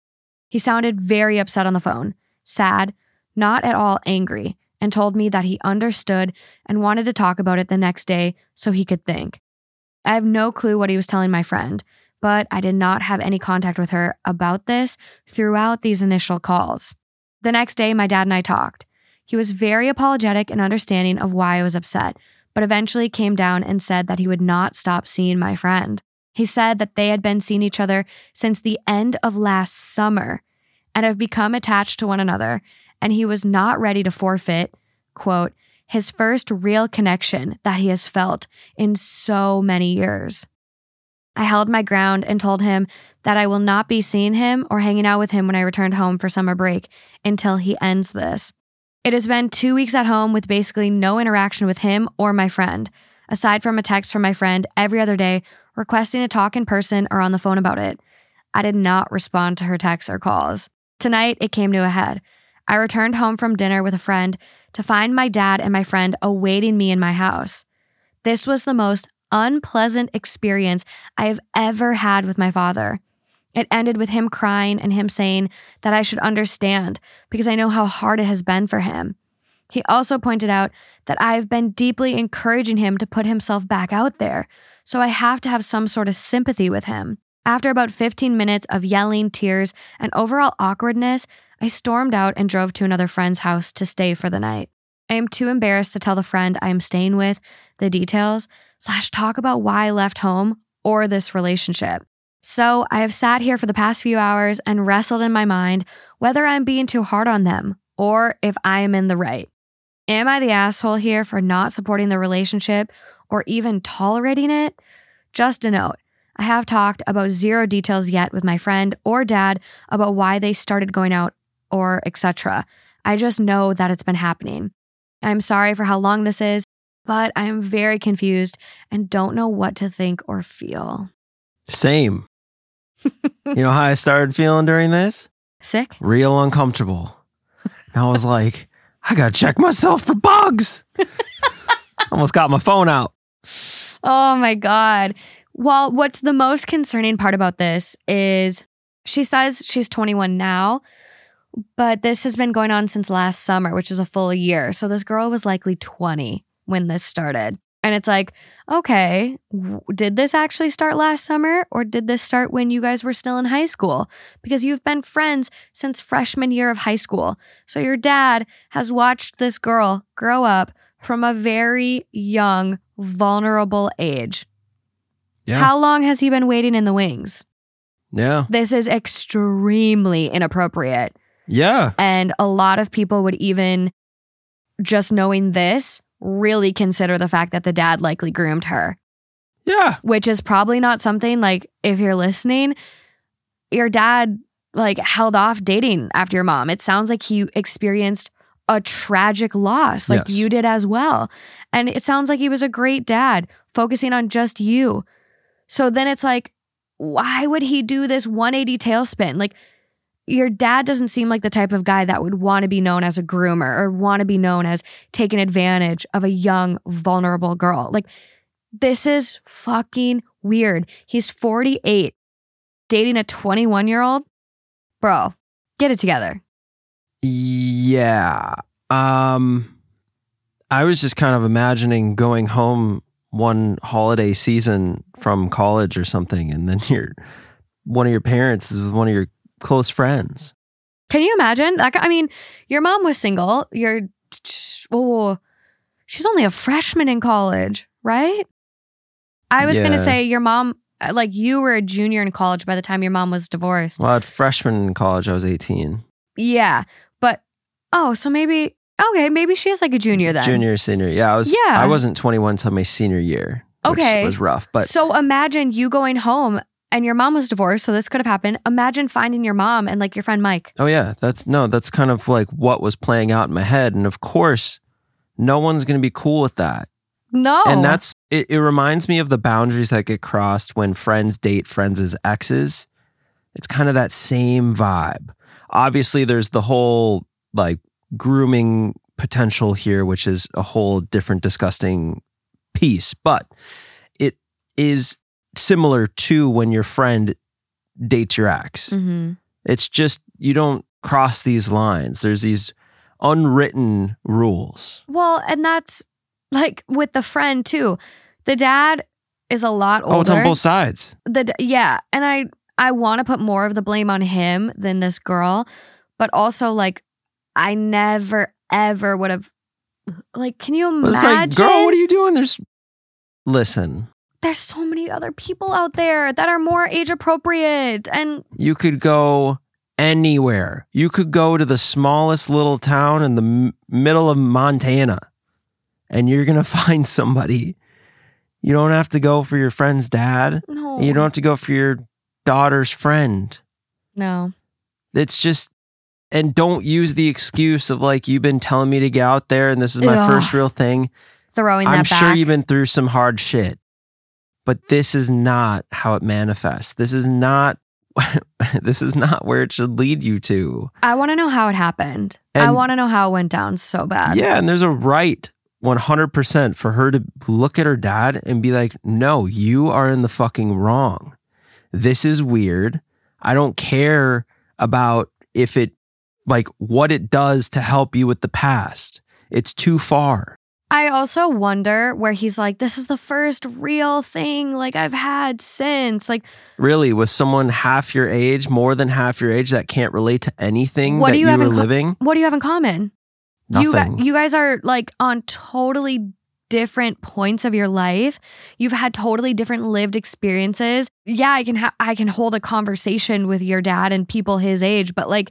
He sounded very upset on the phone, sad, not at all angry, and told me that he understood and wanted to talk about it the next day so he could think. I have no clue what he was telling my friend, but I did not have any contact with her about this throughout these initial calls. The next day, my dad and I talked. He was very apologetic and understanding of why I was upset, but eventually came down and said that he would not stop seeing my friend. He said that they had been seeing each other since the end of last summer and have become attached to one another, and he was not ready to forfeit, quote, his first real connection that he has felt in so many years. I held my ground and told him that I will not be seeing him or hanging out with him when I returned home for summer break until he ends this. It has been two weeks at home with basically no interaction with him or my friend, aside from a text from my friend every other day requesting to talk in person or on the phone about it. I did not respond to her texts or calls. Tonight, it came to a head. I returned home from dinner with a friend to find my dad and my friend awaiting me in my house. This was the most unpleasant experience I have ever had with my father. It ended with him crying and him saying that I should understand because I know how hard it has been for him. He also pointed out that I have been deeply encouraging him to put himself back out there, so I have to have some sort of sympathy with him. After about 15 minutes of yelling, tears, and overall awkwardness, I stormed out and drove to another friend's house to stay for the night. I am too embarrassed to tell the friend I am staying with the details, slash, talk about why I left home or this relationship. So I have sat here for the past few hours and wrestled in my mind whether I'm being too hard on them or if I am in the right. Am I the asshole here for not supporting the relationship or even tolerating it? Just a note. I have talked about zero details yet with my friend or dad about why they started going out or etc. I just know that it's been happening. I'm sorry for how long this is, but I am very confused and don't know what to think or feel. Same. *laughs* you know how I started feeling during this? Sick? Real uncomfortable. And I was like, I gotta check myself for bugs. *laughs* Almost got my phone out. Oh my God. Well, what's the most concerning part about this is she says she's 21 now, but this has been going on since last summer, which is a full year. So this girl was likely 20 when this started. And it's like, okay, w- did this actually start last summer or did this start when you guys were still in high school? Because you've been friends since freshman year of high school. So your dad has watched this girl grow up from a very young, vulnerable age. Yeah. How long has he been waiting in the wings? yeah. This is extremely inappropriate. Yeah. And a lot of people would even, just knowing this, really consider the fact that the dad likely groomed her, Yeah. which is probably not something like, if you're listening, your dad like held off dating after your mom. It sounds like he experienced a tragic loss, like Yes. you did as well. And it sounds like he was a great dad, focusing on just you. So then it's like, why would he do this 180 tailspin? Like, your dad doesn't seem like the type of guy that would want to be known as a groomer or want to be known as taking advantage of a young, vulnerable girl. Like, this is fucking weird. He's 48, dating a 21 year old. Bro, get it together. Yeah. Um I was just kind of imagining going home one holiday season from college or something and then *laughs* your one of your parents is with one of your close friends. Can you imagine? Like, I mean, your mom was single. You're, oh, she's only a freshman in college, right? I was going to say your mom, like, you were a junior in college by the time your mom was divorced. Well, at freshman in college I was 18. Yeah. But, oh, so maybe, okay, maybe she is like a junior then. Junior, senior. Yeah, I was Yeah. I wasn't 21 until my senior year. Which Okay. was rough, but so imagine you going home and your mom was divorced. So this could have happened. Imagine finding your mom and like your friend Mike. Oh yeah, that's no, that's kind of like what was playing out in my head and of course no one's going to be cool with that. No. And that's it, it reminds me of the boundaries that get crossed when friends date friends as exes. It's kind of that same vibe. Obviously there's the whole like grooming potential here which is a whole different disgusting piece, but it is similar to when your friend dates your ex. hmm It's just you don't cross these lines. There's these unwritten rules. Well, and that's like with the friend too. The dad is a lot older. Oh, it's on both sides. the yeah, and I I want to put more of the blame on him than this girl, but also like I never ever would have like can you imagine? it's like, girl, what are you doing? There's listen. There's so many other people out there that are more age appropriate and You could go anywhere. You could go to the smallest little town in the m- middle of Montana, and you're gonna *laughs* find somebody. You don't have to go for your friend's dad. no. You don't have to go for your daughter's friend. No. it's just and don't use the excuse of like you've been telling me to get out there and this is my Ugh. first real thing. Throwing I'm back. sure you've been through some hard shit. But this is not how it manifests. This is not *laughs* this is not where it should lead you to. I want to know how it happened. I want to know how it went down so bad. Yeah, and there's a right 100% for her to look at her dad and be like, "No, you are in the fucking wrong. This is weird. I don't care about if it like what it does to help you with the past. It's too far." I also wonder where he's like, this is the first real thing like I've had since. Like, Really, with someone half your age, more than half your age that can't relate to anything What that do you you have were in living? what do you have in common? You, Nothing. gu- you guys are like on totally different points of your life. You've had totally different lived experiences. Yeah, I can ha- I can hold a conversation with your dad and people his age, but like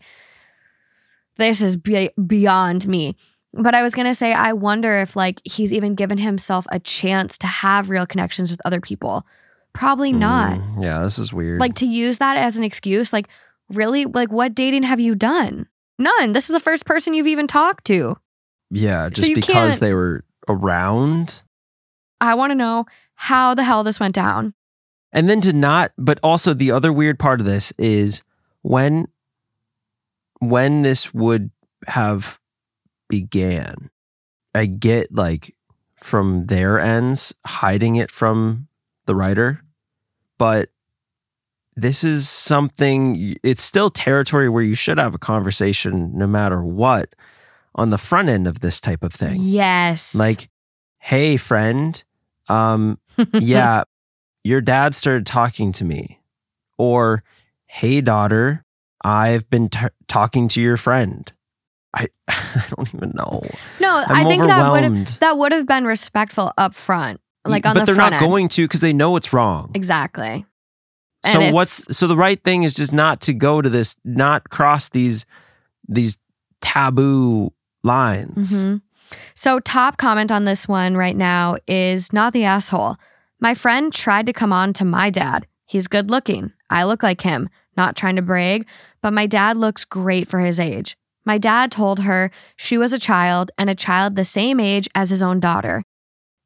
this is be- beyond me. But I was going to say I wonder if like he's even given himself a chance to have real connections with other people. Probably not. Mm, yeah, this is weird. Like to use that as an excuse, like really, like what dating have you done? None. This is the first person you've even talked to. Yeah, just you because they were around. I want to know how the hell this went down. And then to not, but also the other weird part of this is when when this would have began. I get like from their ends hiding it from the writer, but this is something it's still territory where you should have a conversation no matter what on the front end of this type of thing. Yes. Like, hey friend, um yeah, *laughs* your dad started talking to me. Or, hey, daughter, I've been t- talking to your friend. I, *laughs* I don't even know. no, I'm I think that would have that would have been respectful up front. Like on but the they're front not end. going to because they know it's wrong. Exactly. So it's- what's so the right thing is just not to go to this, not cross these these taboo lines. Mhm. So, top comment on this one right now is not the asshole. My friend tried to come on to my dad. He's good looking. I look like him. Not trying to brag, but my dad looks great for his age. My dad told her she was a child and a child the same age as his own daughter.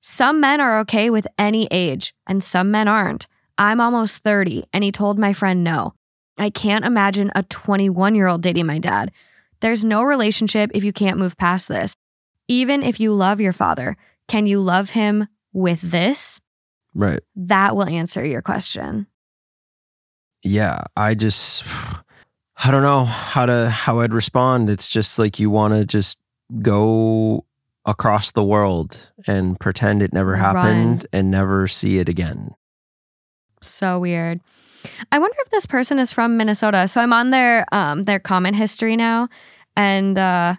Some men are okay with any age, and some men aren't. I'm almost 30, and he told my friend no. I can't imagine a 21 year old dating my dad. There's no relationship if you can't move past this. Even if you love your father, can you love him with this? Right. That will answer your question. yeah i just *sighs* i don't know how to how i'd respond it's just like you want to just go across the world and pretend it never happened and never see it again So weird. I wonder if this person is from Minnesota. So I'm on their um their comment history now and uh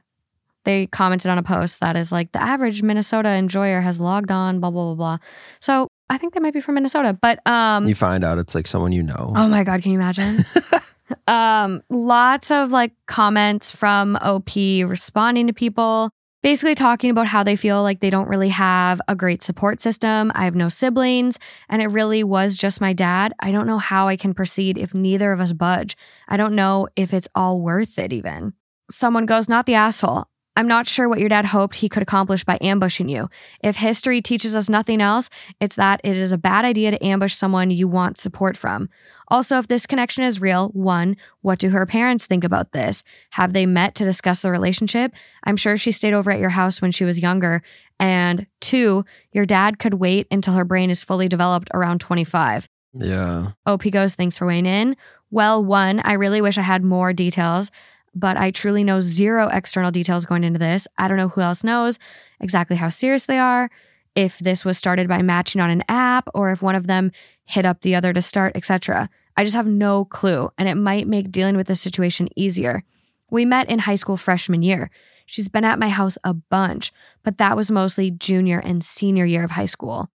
they commented on a post that is like the average Minnesota enjoyer has logged on blah blah blah blah. So I think they might be from Minnesota, but um you find out it's like someone you know Oh my god, can you imagine? *laughs* um lots of like comments from OP responding to people basically talking about how they feel like they don't really have a great support system. I have no siblings and it really was just my dad. I don't know how I can proceed if neither of us budge. I don't know if it's all worth it even. Someone goes, "Not the asshole." I'm not sure what your dad hoped he could accomplish by ambushing you. If history teaches us nothing else, it's that it is a bad idea to ambush someone you want support from. Also, if this connection is real, one, what do her parents think about this? Have they met to discuss the relationship? I'm sure she stayed over at your house when she was younger. And two, your dad could wait until her brain is fully developed around 25. yeah OP goes, thanks for weighing in. Well, one, I really wish I had more details, but I truly know zero external details going into this. I don't know who else knows exactly how serious they are, if this was started by matching on an app, or if one of them hit up the other to start, etc. I just have no clue, and it might make dealing with the situation easier. We met in high school freshman year. She's been at my house a bunch, but that was mostly junior and senior year of high school.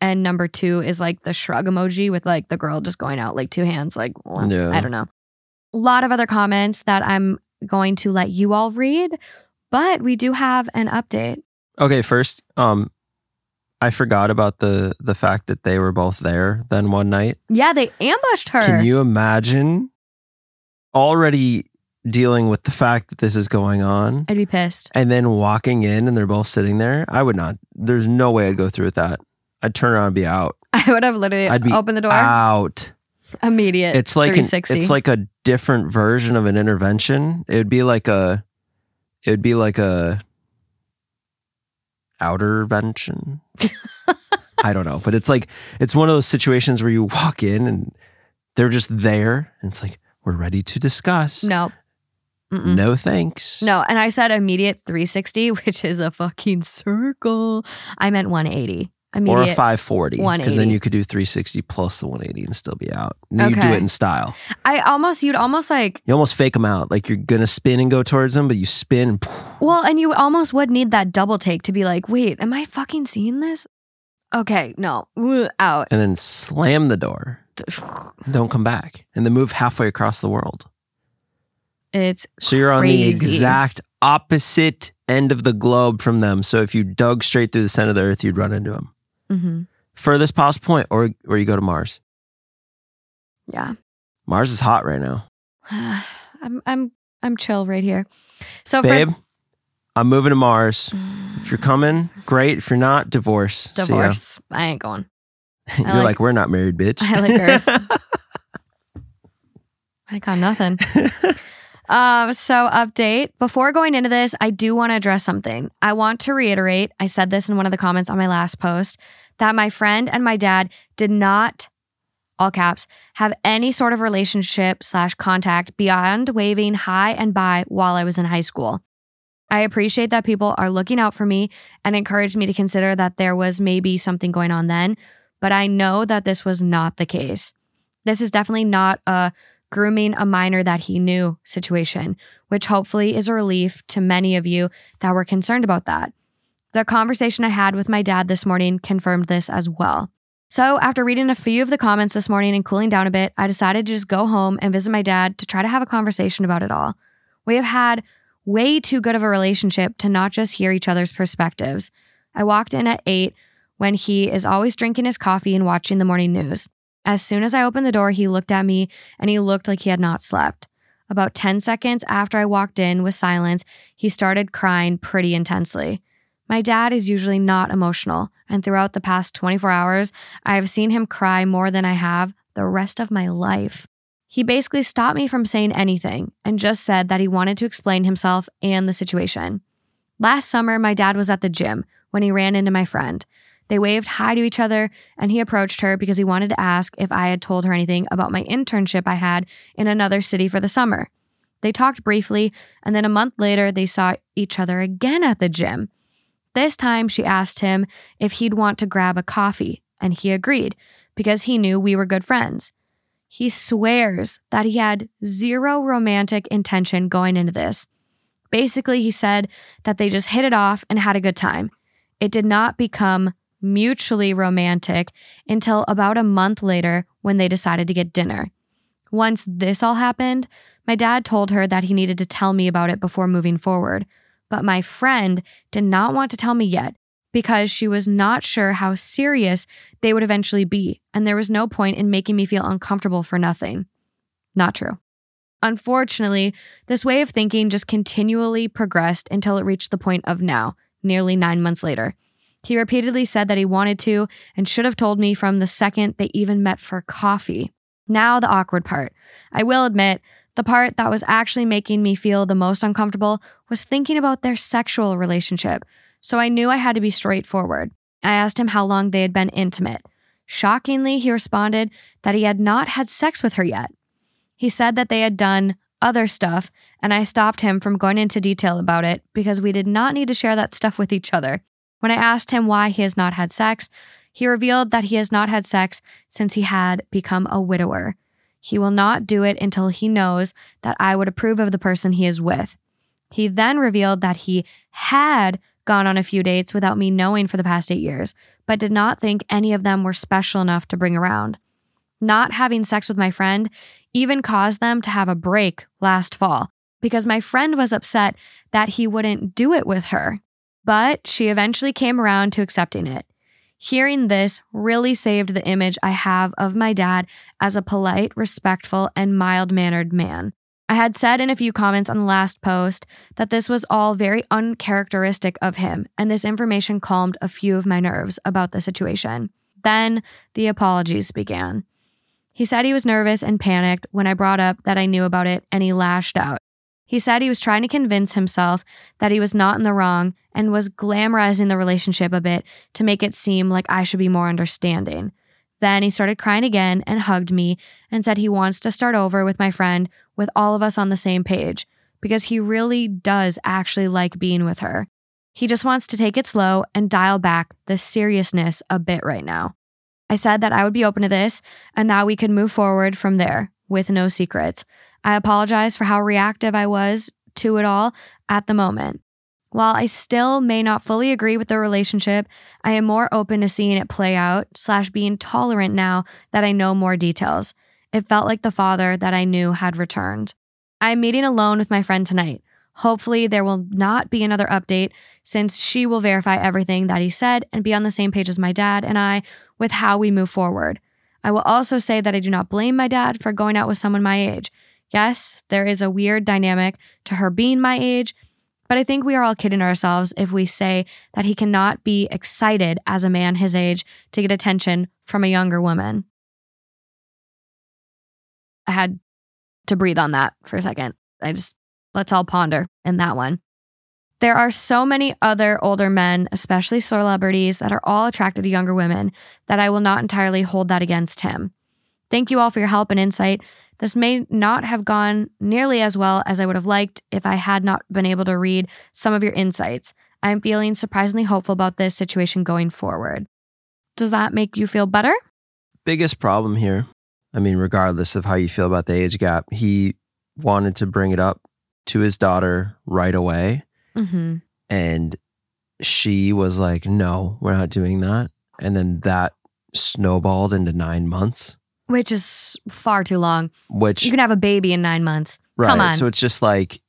And number two is like the shrug emoji with like the girl just going out like two hands, like, well, Yeah. I don't know. A lot of other comments that I'm going to let you all read, but we do have an update. okay first um i forgot about the the fact that they were both there then one night Yeah, they ambushed her. can you imagine already dealing with the fact that this is going on I'd be pissed. and then walking in and they're both sitting there, I would not. There's no way I'd go through with that. I'd turn around and be out. *laughs* I would have literally I'd be opened the door Out. Immediate. It's like an, it's like a different version of an intervention. It would be like a it would be like a outer vention. *laughs* I don't know, but it's like it's one of those situations where you walk in and they're just there and it's like we're ready to discuss. no. Mm-mm. No thanks. No, and I said immediate 360, *laughs* which is a fucking circle. I meant 180. Or a 540 because then you could do 360 plus the 180 and still be out. And you do it in style. I almost, you'd almost like, You almost fake them out. Like you're gonna spin and go towards them, but you spin. And well, and you almost would need that double take to be like, wait, am I fucking seeing this? Okay, no, out. and then slam the door. *sighs* Don't come back, and then move halfway across the world. It's So you're on the exact opposite end of the globe from them. So if you dug straight through the center of the earth, you'd run into them. Mhm, Furthest possible point, or or you go to Mars. yeah. Mars is hot right now. *sighs* I'm, I'm I'm chill right here. So Babe, I'm moving to Mars. If you're coming, great. If you're not, divorce. for divorce, I ain't going. *laughs* You're like- like, we're not married, bitch. I like Earth. *laughs* I got nothing. Um, so update. Before going into this, I do want to address something. I want to reiterate, I said this in one of the comments on my last post, that my friend and my dad did not, all caps, have any sort of relationship slash contact beyond waving hi and bye while I was in high school. I appreciate that people are looking out for me and encouraged me to consider that there was maybe something going on then, but I know that this was not the case. This is definitely not a grooming a minor that he knew situation, which hopefully is a relief to many of you that were concerned about that. The conversation I had with my dad this morning confirmed this as well. So, after reading a few of the comments this morning and cooling down a bit, I decided to just go home and visit my dad to try to have a conversation about it all. We have had way too good of a relationship to not just hear each other's perspectives. I walked in at 8 when he is always drinking his coffee and watching the morning news. As soon as I opened the door, he looked at me and he looked like he had not slept. About 10 seconds after I walked in with silence, he started crying pretty intensely. My dad is usually not emotional, and throughout the past 24 hours, I have seen him cry more than I have the rest of my life. He basically stopped me from saying anything and just said that he wanted to explain himself and the situation. Last summer, my dad was at the gym when he ran into my friend. They waved hi to each other, and he approached her because he wanted to ask if I had told her anything about my internship I had in another city for the summer. They talked briefly, and then a month later, they saw each other again at the gym. This time, she asked him if he'd want to grab a coffee, and he agreed because he knew we were good friends. He swears that he had zero romantic intention going into this. Basically, he said that they just hit it off and had a good time. It did not become mutually romantic until about a month later when they decided to get dinner. Once this all happened, my dad told her that he needed to tell me about it before moving forward. But my friend did not want to tell me yet because she was not sure how serious they would eventually be, and there was no point in making me feel uncomfortable for nothing. Not true. Unfortunately, this way of thinking just continually progressed until it reached the point of now, nearly nine months later. He repeatedly said that he wanted to and should have told me from the second they even met for coffee. Now, the awkward part. I will admit, the part that was actually making me feel the most uncomfortable was thinking about their sexual relationship, so I knew I had to be straightforward. I asked him how long they had been intimate. Shockingly, he responded that he had not had sex with her yet. He said that they had done other stuff, and I stopped him from going into detail about it because we did not need to share that stuff with each other. When I asked him why he has not had sex, he revealed that he has not had sex since he had become a widower. He will not do it until he knows that I would approve of the person he is with. He then revealed that he had gone on a few dates without me knowing for the past eight years, but did not think any of them were special enough to bring around. Not having sex with my friend even caused them to have a break last fall because my friend was upset that he wouldn't do it with her. But she eventually came around to accepting it. Hearing this really saved the image I have of my dad as a polite, respectful, and mild mannered man. I had said in a few comments on the last post that this was all very uncharacteristic of him, and this information calmed a few of my nerves about the situation. Then the apologies began. He said he was nervous and panicked when I brought up that I knew about it, and he lashed out. He said he was trying to convince himself that he was not in the wrong and was glamorizing the relationship a bit to make it seem like I should be more understanding. Then he started crying again and hugged me and said he wants to start over with my friend with all of us on the same page because he really does actually like being with her. He just wants to take it slow and dial back the seriousness a bit right now. I said that I would be open to this and that we could move forward from there with no secrets. I apologize for how reactive I was to it all at the moment. While I still may not fully agree with the relationship, I am more open to seeing it play out, slash being tolerant now that I know more details. It felt like the father that I knew had returned. I am meeting alone with my friend tonight. Hopefully, there will not be another update since she will verify everything that he said and be on the same page as my dad and I with how we move forward. I will also say that I do not blame my dad for going out with someone my age. Yes, there is a weird dynamic to her being my age, but I think we are all kidding ourselves if we say that he cannot be excited as a man his age to get attention from a younger woman. I had to breathe on that for a second. I just, let's all ponder in that one. There are so many other older men, especially celebrities, that are all attracted to younger women that I will not entirely hold that against him. Thank you all for your help and insight. This may not have gone nearly as well as I would have liked if I had not been able to read some of your insights. I am feeling surprisingly hopeful about this situation going forward. Does that make you feel better? Biggest problem here, I mean, regardless of how you feel about the age gap, he wanted to bring it up to his daughter right away. Mm-hmm. And she was like, no, we're not doing that. And then that snowballed into nine months, Which is far too long. which, You can have a baby in nine months. right. come on. So it's just like,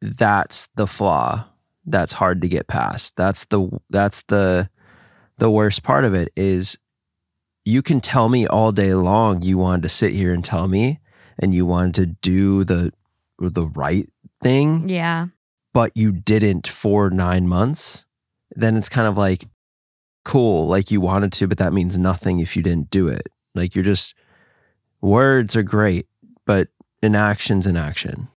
that's the flaw that's hard to get past. That's the, that's the, the worst part of it is you can tell me all day long you wanted to sit here and tell me and you wanted to do the, the right thing Yeah. but you didn't for nine months, then it's kind of like, cool, like you wanted to, but that means nothing if you didn't do it. Like you're just, words are great, but inaction's inaction.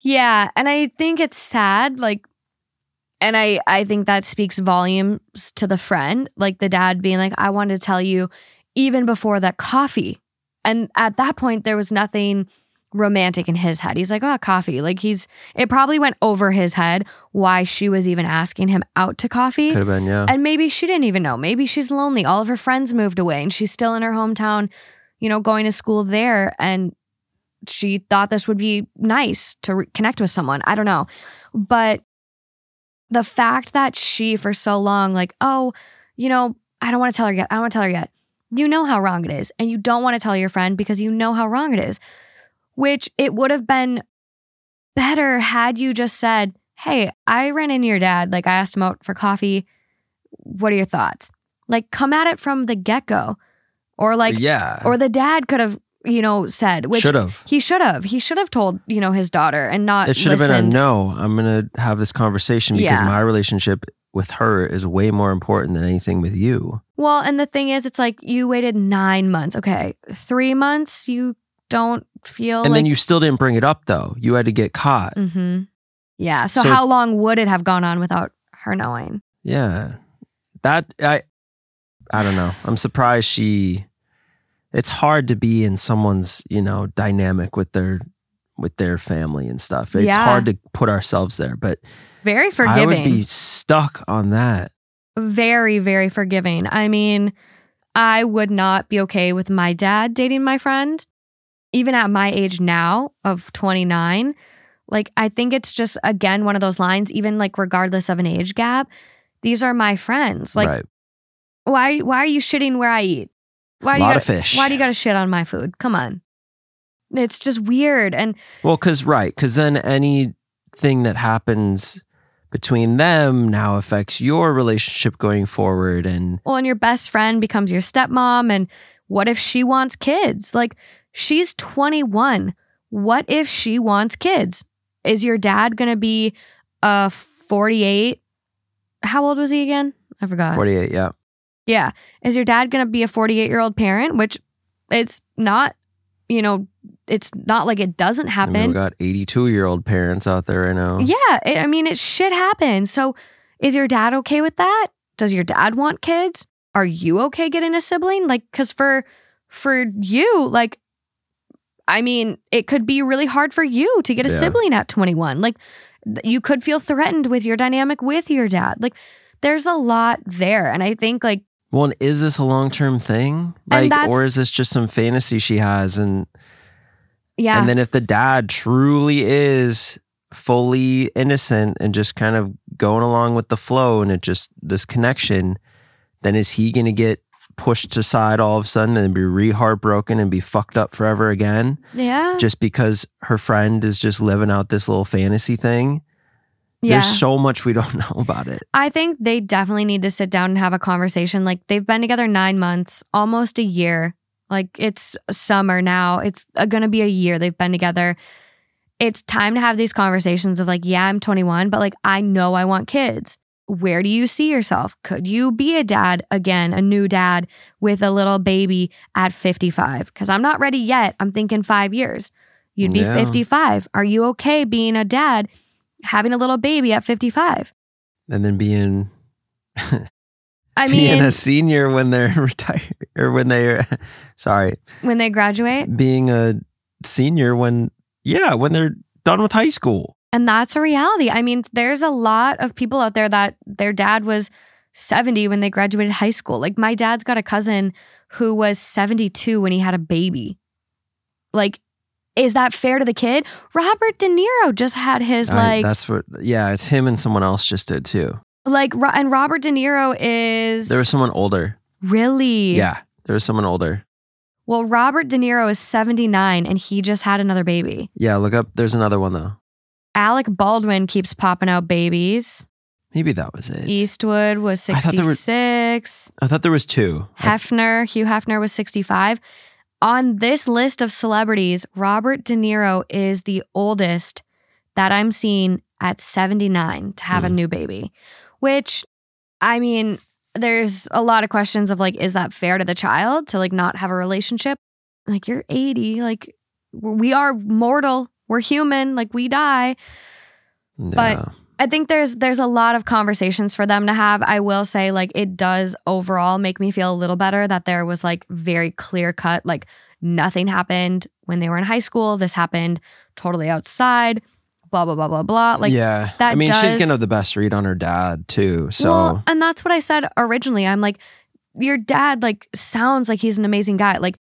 Yeah, and I think it's sad like and I I think that speaks volumes to the friend, like the dad being like I wanted to tell you even before that coffee. And at that point there was nothing romantic in his head. He's like, "Oh, coffee." Like he's it probably went over his head why she was even asking him out to coffee. Could have been, yeah. And maybe she didn't even know. Maybe she's lonely. All of her friends moved away and she's still in her hometown, you know, going to school there. And she thought this would be nice to re- connect with someone. I don't know. But the fact that she, for so long, like, oh, you know, I don't want to tell her yet. I don't want to tell her yet. You know how wrong it is. And you don't want to tell your friend because you know how wrong it is, which it would have been better had you just said, Hey, I ran into your dad. Like, I asked him out for coffee. What are your thoughts? Like, come at it from the get go. Or, like, yeah. or the dad could have, you know, said, which should have. he should have. He should have told, you know, his daughter and not It should have been a no. I'm to have this conversation because Yeah. my relationship with her is way more important than anything with you. Well, and the thing is, it's like you waited nine months. Okay. Three months, you don't feel And like. then you still didn't bring it up though. You had to get caught. hmm Yeah. So, So how it's- long would it have gone on without her knowing? Yeah. That I I don't know. I'm surprised she it's hard to be in someone's, you know, dynamic with their with their family and stuff. It's Yeah. hard to put ourselves there, but Very forgiving. I would be stuck on that. very, very forgiving. I mean, I would not be okay with my dad dating my friend, even at my age now of 29. Like, I think it's just, again, one of those lines, even like regardless of an age gap, these are my friends. Like, right. Why, why are you shitting where I eat? Why do you lot gotta, of fish. Why do you got to shit on my food? Come on. It's just weird. And Well, cuz right, cuz then anything that happens between them now affects your relationship going forward and well, and your best friend becomes your stepmom. And what if she wants kids? Like, she's 21. What if she wants kids? Is your dad going to be uh 48? How old was he again? I forgot. 48, yeah. Yeah. Is your dad going to be a 48 year old parent? Which it's not, you know, it's not like it doesn't I happen. mean, we got 82 year old parents out there right now. Yeah, it, I mean, it shit happens. So, is your dad okay with that? Does your dad want kids? Are you okay getting a sibling? Like, because for for you, like, I mean, it could be really hard for you to get a Yeah. sibling at twenty one. Like, you could feel threatened with your dynamic with your dad. Like, there's a lot there, and I think like Well, and is this a long term thing? Like, or is this just some fantasy she has? And yeah, and then if the dad truly is fully innocent and just kind of going along with the flow, and it just this connection, then is he going to get pushed aside all of a sudden and be re heartbroken and be fucked up forever again, yeah, just because her friend is just living out this little fantasy thing? Yeah. There's so much we don't *laughs* know about it. I think they definitely need to sit down and have a conversation. Like they've been together nine months, almost a year. Like it's summer now. It's uh, going to be a year they've been together. it's time to have these conversations of like, yeah, I'm 21, but like, I know I want kids. Where do you see yourself? Could you be a dad again, a new dad with a little baby at 55? Because I'm not ready yet. I'm thinking five years. You'd be Yeah. 55. Are you okay being a dad, having a little baby at 55? And then being I *laughs* mean, being a senior when they're *laughs* retired or when they're *laughs* sorry, when they graduate, being a senior when yeah, when they're done with high school. And that's a reality. I mean, there's a lot of people out there that their dad was 70 when they graduated high school. Like, my dad's got a cousin who was 72 when he had a baby. Like, is that fair to the kid? Robert De Niro just had his, I- like, that's what yeah, it's him and someone else just did too. like, Ro- and Robert De Niro is There was someone older. really, Yeah, there was someone older. Well, Robert De Niro is 79 and he just had another baby. Yeah, look up. There's another one though. Alec Baldwin keeps popping out babies. Maybe that was it. Eastwood was I thought there were- 66. I thought there was two. I th- Hefner, Hugh Hefner was 65. On this list of celebrities, Robert De Niro is the oldest that I'm seeing at 79 to have a Hmm. new baby, which I mean, there's a lot of questions of like, is that fair to the child to like not have a relationship? Like, you're 80, like, we are mortal, we're human, like, we die. but- yeah. I think there's there's a lot of conversations for them to have. I will say like it does overall make me feel a little better that there was like very clear cut like nothing happened when they were in high school. This happened totally outside. Blah blah blah blah blah. Like yeah, that I mean, she's gonna have the best read on her dad too. So well, and that's what I said originally. I'm like your dad like sounds like he's an amazing guy. Like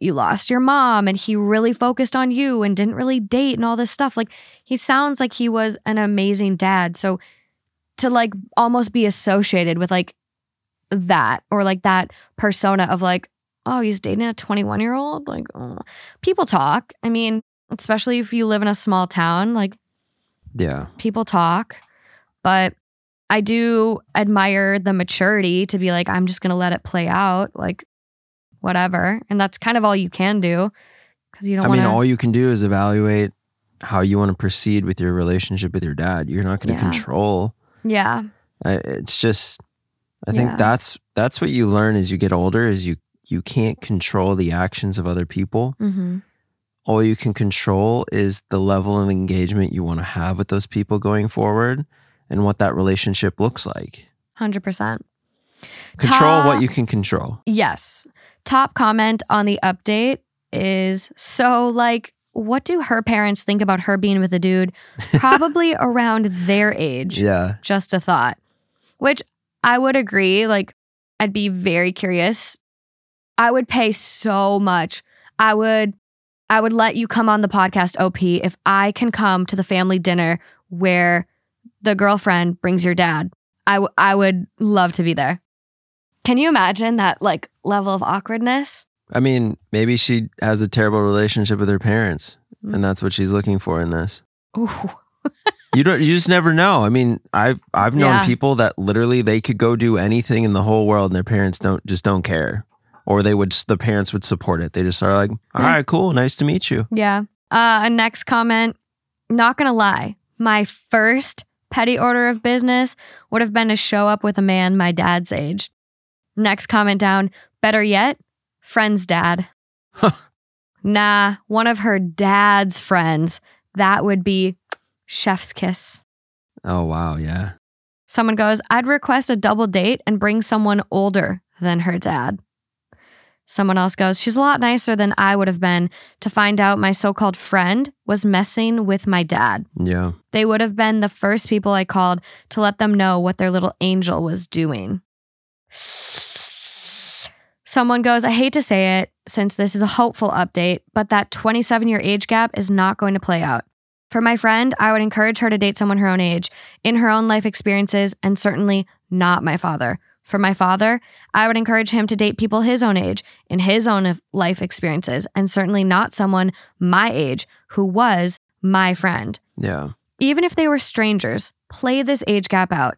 you lost your mom and he really focused on you and didn't really date and all this stuff. Like he sounds like he was an amazing dad. So to like almost be associated with like that or like that persona of like, oh, he's dating a 21 year old. Like oh. people talk. I mean, especially if you live in a small town, like yeah, people talk, but I do admire the maturity to be like, I'm just going to let it play out, like, whatever. And that's kind of all you can do because you don't I want mean, all you can do is evaluate how you want to proceed with your relationship with your dad. You're not going to Yeah. control. yeah. I, it's just, I think Yeah. that's that's what you learn as you get older. Is you you can't control the actions of other people. hmm All you can control is the level of engagement you want to have with those people going forward, and what that relationship looks like. 100%. Control Ta- what you can control. Yes. Top comment on the update is so, like, what do her parents think about her being with a dude probably *laughs* around their age? Yeah, just a thought, which I would agree. Like, I'd be very curious. I would pay so much. I would, I would let you come on the podcast, OP, if I can come to the family dinner where the girlfriend brings your dad. I, w- I would love to be there. Can you imagine that like level of awkwardness? I mean, maybe she has a terrible relationship with her parents, Mm. and that's what she's looking for in this. Ooh. *laughs* You don't. You just never know. I mean, I've I've known Yeah. people that literally they could go do anything in the whole world, and their parents don't just don't care, or they would the parents would support it. They just are like, all right, cool, nice to meet you. Yeah. Uh, a next comment. Not gonna lie, my first petty order of business would have been to show up with a man my dad's age. Next comment down. Better yet, friend's dad. nah, one of her dad's friends. That would be chef's kiss. Oh wow, yeah. Someone goes, I'd request a double date and bring someone older than her dad. Someone else goes, She's a lot nicer than I would have been to find out my so called friend was messing with my dad. Yeah. They would have been the first people I called to let them know what their little angel was doing. Someone goes, I hate to say it since this is a hopeful update, but that 27 year age gap is not going to play out. For my friend, I would encourage her to date someone her own age, in her own life experiences, and certainly not my father. For my father, I would encourage him to date people his own age, in his own life experiences, and certainly not someone my age who was my friend. Yeah. Even if they were strangers, play this age gap out.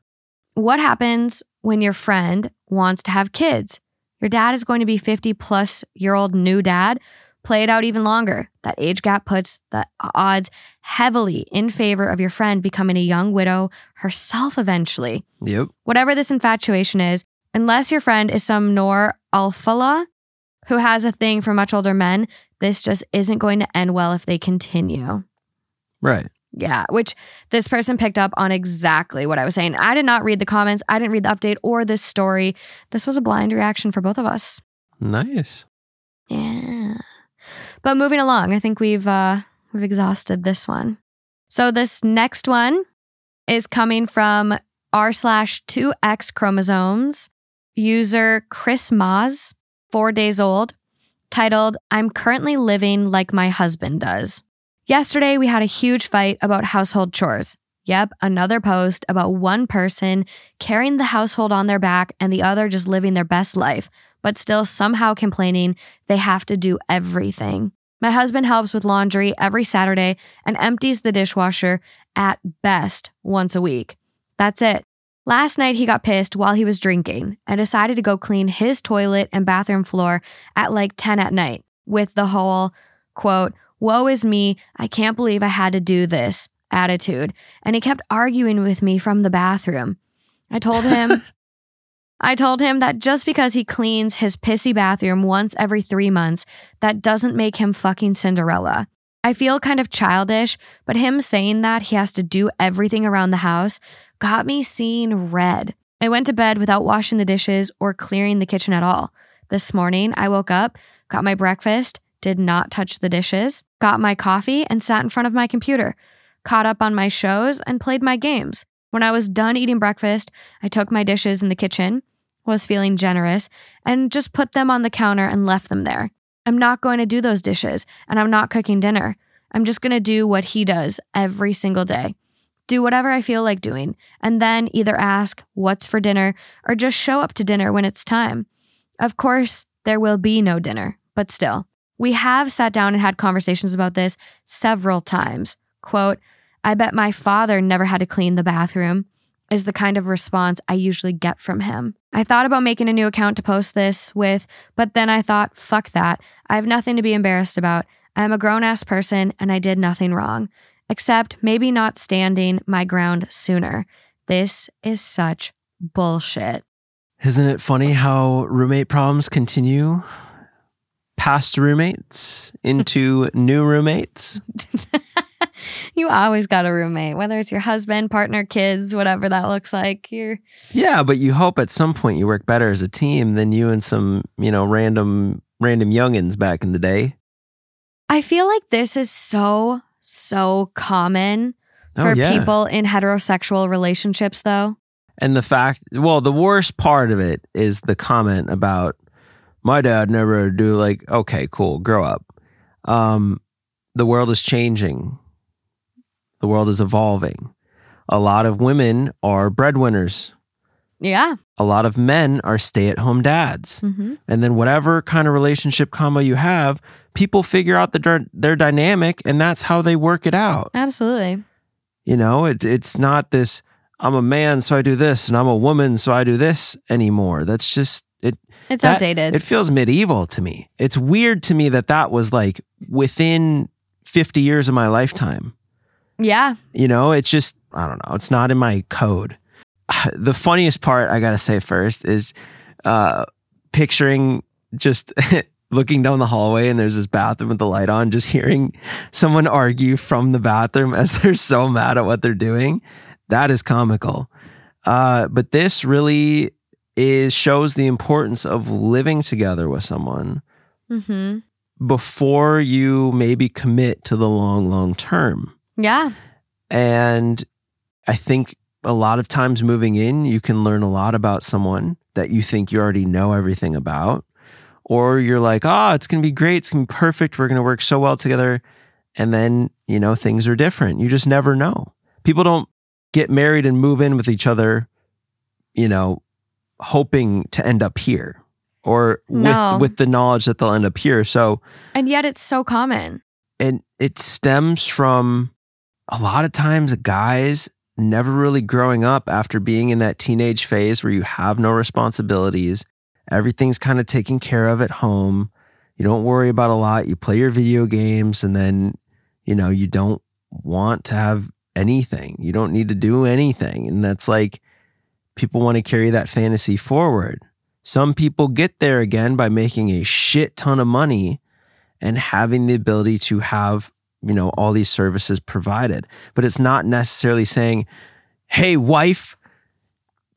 What happens when your friend wants to have kids? Your dad is going to be 50 plus year old new dad. Play it out even longer. That age gap puts the odds heavily in favor of your friend becoming a young widow herself eventually. Yep. Whatever this infatuation is, unless your friend is some Noor Alfallah who has a thing for much older men, this just isn't going to end well if they continue. Right. Yeah, which this person picked up on exactly what I was saying. I did not read the comments, I didn't read the update or this story. This was a blind reaction for both of us. Nice. Yeah. But moving along, I think we've uh we've exhausted this one. So this next one is coming from r slash two X chromosomes, user Chris Maz, four days old, titled, I'm currently living like my husband does. Yesterday, we had a huge fight about household chores. Yep, another post about one person carrying the household on their back and the other just living their best life, but still somehow complaining they have to do everything. My husband helps with laundry every Saturday and empties the dishwasher at best once a week. That's it. Last night, he got pissed while he was drinking and decided to go clean his toilet and bathroom floor at like 10 at night with the whole, quote, woe is me, I can't believe I had to do this attitude. And he kept arguing with me from the bathroom. I told him, *laughs* I told him that just because he cleans his pissy bathroom once every three months, that doesn't make him fucking Cinderella. I feel kind of childish, but him saying that he has to do everything around the house got me seeing red. I went to bed without washing the dishes or clearing the kitchen at all. This morning, I woke up, got my breakfast, did not touch the dishes, got my coffee, and sat in front of my computer, caught up on my shows, and played my games. When I was done eating breakfast, I took my dishes in the kitchen, was feeling generous, and just put them on the counter and left them there. I'm not going to do those dishes, and I'm not cooking dinner. I'm just going to do what he does every single day. Do whatever I feel like doing, and then either ask what's for dinner or just show up to dinner when it's time. Of course, there will be no dinner, but still. We have sat down and had conversations about this several times. Quote, I bet my father never had to clean the bathroom, is the kind of response I usually get from him. I thought about making a new account to post this with, but then I thought, fuck that. I have nothing to be embarrassed about. I am a grown ass person and I did nothing wrong, except maybe not standing my ground sooner. This is such bullshit. Isn't it funny how roommate problems continue past roommates into new roommates? *laughs* you always got a roommate, whether it's your husband, partner, kids, whatever that looks like. You're Yeah, but you hope at some point you work better as a team than you and some, you know, random random youngins back in the day. I feel like this is so so common Oh, for yeah. people in heterosexual relationships though. And the fact, well, the worst part of it is the comment about my dad never do like, okay, cool, grow up. Um, the world is changing. The world is evolving. A lot of women are breadwinners. Yeah. A lot of men are stay at home dads. hmm And then whatever kind of relationship combo you have, people figure out the, their, dynamic and that's how they work it out. Absolutely. You know, it, it's not this, I'm a man, so I do this, and I'm a woman, so I do this anymore. That's just, It's that- outdated. It feels medieval to me. It's weird to me that that was like within 50 years of my lifetime. yeah. You know, it's just, I don't know, it's not in my code. *sighs* The funniest part, I got to say first, is uh, picturing just *laughs* looking down the hallway and there's this bathroom with the light on, just hearing someone argue from the bathroom as *laughs* they're so mad at what they're doing. That is comical. Uh, but this really is shows the importance of living together with someone hmm before you maybe commit to the long, long term. Yeah. And I think a lot of times moving in, you can learn a lot about someone that you think you already know everything about. Or you're like, oh, it's going to be great. It's going to be perfect. We're going to work so well together. And then, you know, things are different. You just never know. People don't get married and move in with each other, you know, hoping to end up here or No. with, with the knowledge that they'll end up here. So, And yet it's so common. and it stems from a lot of times guys never really growing up after being in that teenage phase where you have no responsibilities everything's kind of taken care of at home You don't worry about a lot. You play your video games and then, you know, you don't want to have anything. You don't need to do anything. And that's like people want to carry that fantasy forward. Some people get there again by making a shit ton of money and having the ability to have, you know, all these services provided. But it's not necessarily saying, "Hey wife,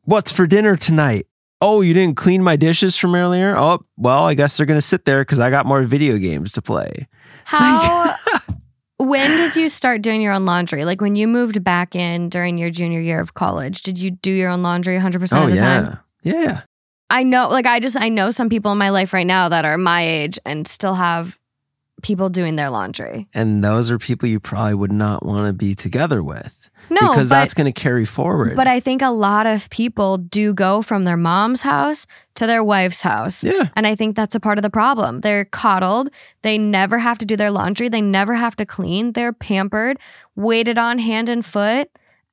what's for dinner tonight?" Oh, you didn't clean my dishes from earlier? Oh, well, I guess they're going to sit there cuz I got more video games to play. How *laughs* when did you start doing your own laundry? Like when you moved back in during your junior year of college, did you do your own laundry 100% Oh of the yeah. time? Yeah. I know, like, I just, I know some people in my life right now that are my age and still have people doing their laundry. And those are people you probably would not want to be together with No, because but, that's going to carry forward. but I think a lot of people do go from their mom's house to their wife's house. yeah. And I think that's a part of the problem. They're coddled. They never have to do their laundry. They never have to clean. They're pampered, waited on hand and foot.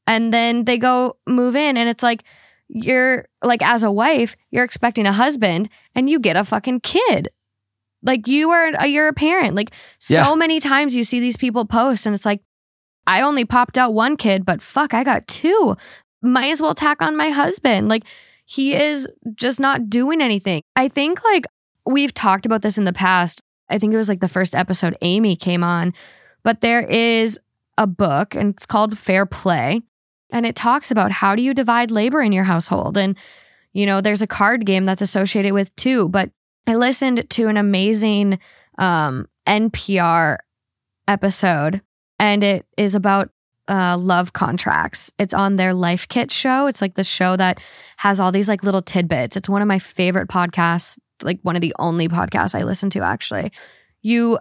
And then they go move in. And it's like, you're like, as a wife, you're expecting a husband and you get a fucking kid. Like you are, you're a parent. Like so Yeah. many times you see these people post and it's like, I only popped out one kid, but fuck, I got two. Might as well tack on my husband. Like he is just not doing anything. I think like we've talked about this in the past. I think it was like the first episode Amy came on, but there is a book and it's called Fair Play. And it talks about how do you divide labor in your household. And, you know, there's a card game that's associated with too. But I listened to an amazing um, NPR episode and it is about uh, love contracts. It's on their Life Kit show. It's like the show that has all these like little tidbits. It's one of my favorite podcasts, like one of the only podcasts I listen to actually. You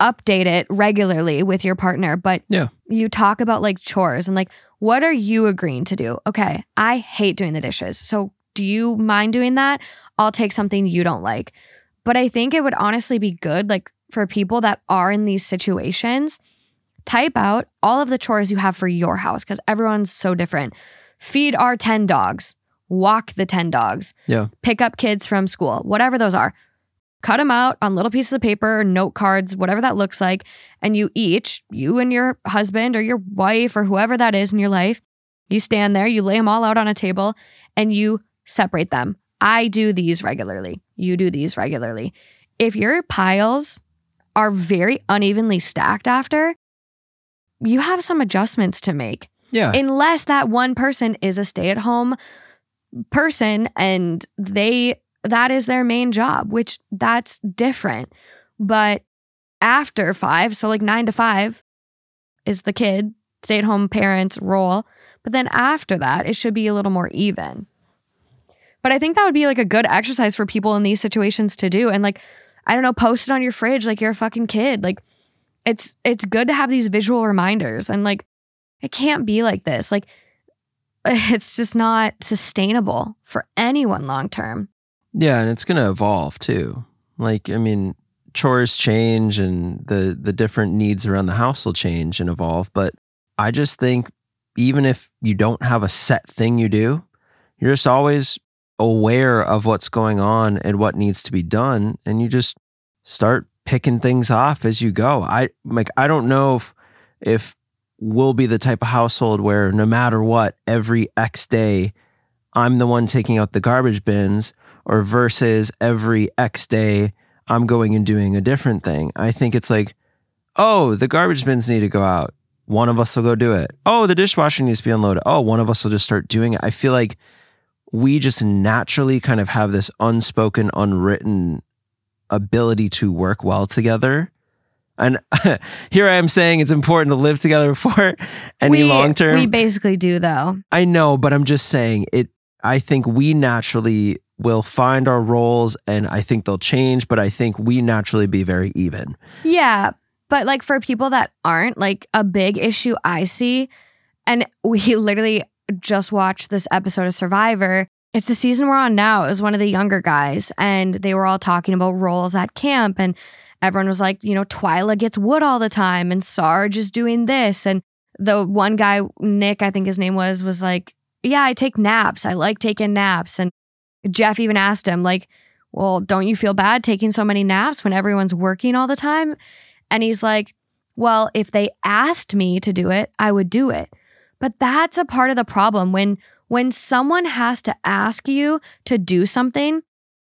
update it regularly with your partner, but Yeah. you talk about like chores and like what are you agreeing to do? Okay, I hate doing the dishes. So do you mind doing that? I'll take something you don't like. But I think it would honestly be good like for people that are in these situations type out all of the chores you have for your house because everyone's so different. Feed our 10 dogs, walk the 10 dogs, Yeah. pick up kids from school, whatever those are. Cut them out on little pieces of paper, note cards, whatever that looks like. And you each, you and your husband or your wife or whoever that is in your life, you stand there, you lay them all out on a table and you separate them. I do these regularly. You do these regularly. If your piles are very unevenly stacked after, you have some adjustments to make. Yeah. Unless that one person is a stay at home person and they that is their main job, which that's different. But after five, so like nine to five is the kid, stay at home parents role. But then after that, it should be a little more even. But I think that would be like a good exercise for people in these situations to do. And like, I don't know, post it on your fridge like you're a fucking kid. Like it's it's good to have these visual reminders and like it can't be like this. Like *laughs* it's just not sustainable for anyone long term. Yeah, and it's going to evolve too. Like, I mean, chores change and the the different needs around the house will change and evolve, but I just think even if you don't have a set thing you do, you're just always aware of what's going on and what needs to be done and you just start picking things off as you go. I like I don't know if if we'll be the type of household where no matter what every X day I'm the one taking out the garbage bins or versus every X day I'm going and doing a different thing. I think it's like, oh, the garbage bins need to go out. One of us will go do it. Oh, the dishwasher needs to be unloaded. Oh, one of us will just start doing it. I feel like we just naturally kind of have this unspoken, unwritten ability to work well together. And *laughs* here I am saying it's important to live together *laughs* before any we, long term. We basically do though. I know, but I'm just saying it. I think we naturally will find our roles and I think they'll change, but I think we naturally be very even. Yeah. But like for people that aren't, like a big issue I see, and we literally just watched this episode of Survivor. It's the season we're on now. It was one of the younger guys, and they were all talking about roles at camp. And everyone was like, you know, Twila gets wood all the time, and Sarge is doing this. And the one guy, Nick, I think his name was, was like, yeah, I take naps. I like taking naps. And Jeff even asked him, like, Well, don't you feel bad taking so many naps when everyone's working all the time? And he's like, Well, if they asked me to do it, I would do it. But that's a part of the problem when when someone has to ask you to do something,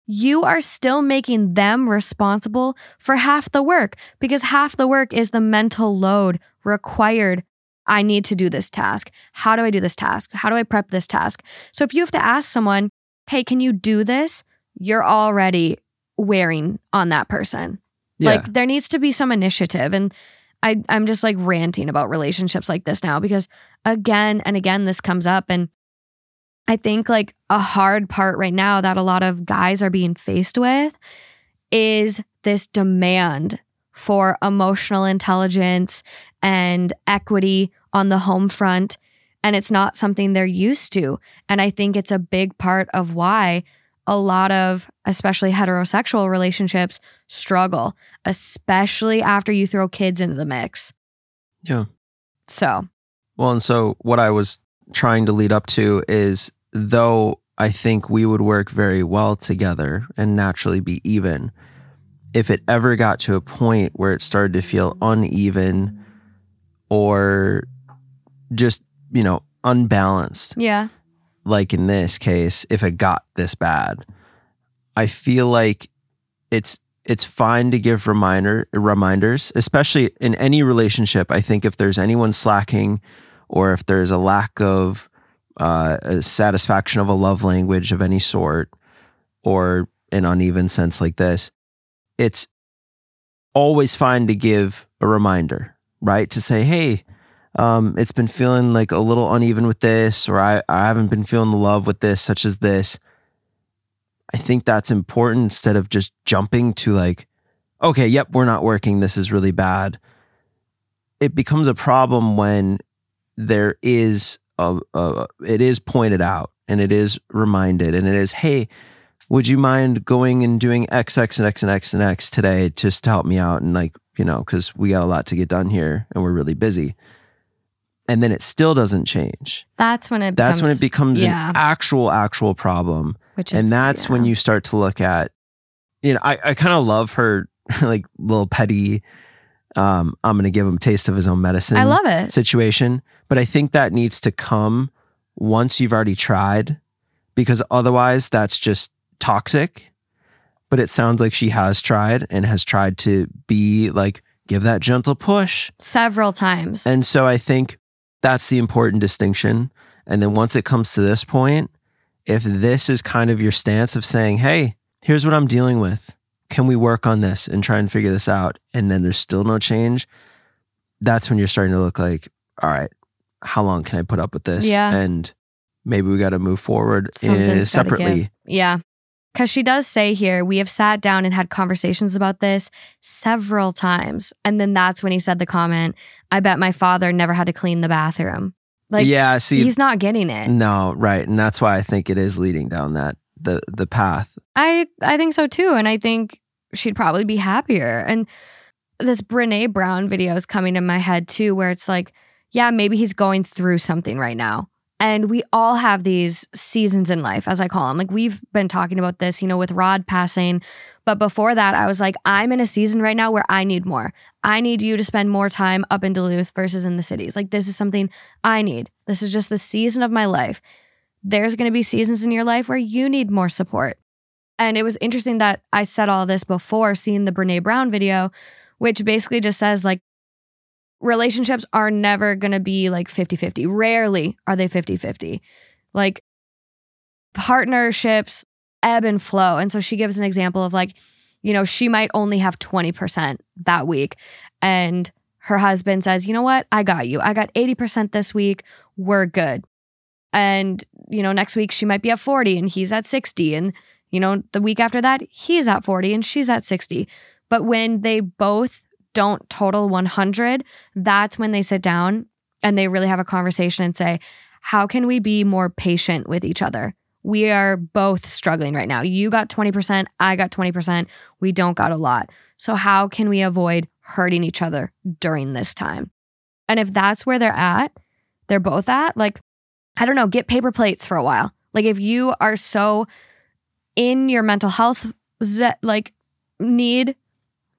you are still making them responsible for half the work because half the work is the mental load required. I need to do this task. How do I do this task? How do I prep this task? So if you have to ask someone, hey, can you do this? You're already wearing on that person. Yeah. Like there needs to be some initiative. And I, I'm just like ranting about relationships like this now because again and again this comes up. And I think like a hard part right now that a lot of guys are being faced with is this demand for emotional intelligence and equity on the home front. And it's not something they're used to. And I think it's a big part of why a lot of, especially heterosexual relationships, struggle, especially after you throw kids into the mix. Yeah. So, Well, and so what I was trying to lead up to is though I think we would work very well together and naturally be even, if it ever got to a point where it started to feel uneven or just, you know, unbalanced, yeah. like in this case, if it got this bad, I feel like it's it's fine to give reminder reminders, especially in any relationship. I think if there's anyone slacking or if there's a lack of uh, a satisfaction of a love language of any sort or an uneven sense like this, it's always fine to give a reminder, right? To say, hey, um, it's been feeling like a little uneven with this, or I, I haven't been feeling the love with this, such as this. I think that's important instead of just jumping to like, okay, yep, we're not working. This is really bad. It becomes a problem when there is it is pointed out and it is reminded and it is, hey, would you mind going and doing X, X, and X, and X, and X today just to help me out? And like, you know, because we got a lot to get done here and we're really busy. And then it still doesn't change. That's when it That's when becomes- it becomes yeah. an actual, actual problem. which is And that's when you start to look at, you know, I, I kind of love her *laughs* like little petty, um, I'm going to give him a taste of his own medicine I love it. situation. But I think that needs to come once you've already tried because otherwise that's just toxic. But it sounds like she has tried and has tried to be like, give that gentle push. Several times. And so I think that's the important distinction. And then once it comes to this point, if this is kind of your stance of saying, hey, here's what I'm dealing with, can we work on this and try and figure this out? And then there's still no change, that's when you're starting to look like, all right, how long can I put up with this? Yeah. And maybe we got to move forward uh, separately. Yeah. Because she does say here, we have sat down and had conversations about this several times. And then that's when he said the comment, I bet my father never had to clean the bathroom. Like, yeah, see, he's not getting it. no, right. And that's why I think it is leading down that the the path. I, I think so too. And I think she'd probably be happier. And this Brene Brown video is coming in my head too, where it's like, yeah, maybe he's going through something right now. And we all have these seasons in life, as I call them. Like we've been talking about this, you know, with Rod passing. But before that, I was like, I'm in a season right now where I need more. I need you to spend more time up in Duluth versus in the cities. Like this is something I need. This is just the season of my life. There's going to be seasons in your life where you need more support. And it was interesting that I said all this before seeing the Brene Brown video, which basically just says like relationships are never going to be like 50-50. Rarely are they 50-50. Like partnerships ebb and flow. And so she gives an example of like, you know, she might only have 20% that week and her husband says, "You know what? I got you. I got 80% this week. We're good." And, you know, next week she might be at 40 and he's at 60 and you know, the week after that, he's at 40 and she's at 60. But when they both don't total 100, that's when they sit down and they really have a conversation and say, how can we be more patient with each other? We are both struggling right now. You got 20%, I got 20%. We don't got a lot. So, how can we avoid hurting each other during this time? And if that's where they're at, they're both at, like, I don't know, get paper plates for a while. Like, if you are so in your mental health like need,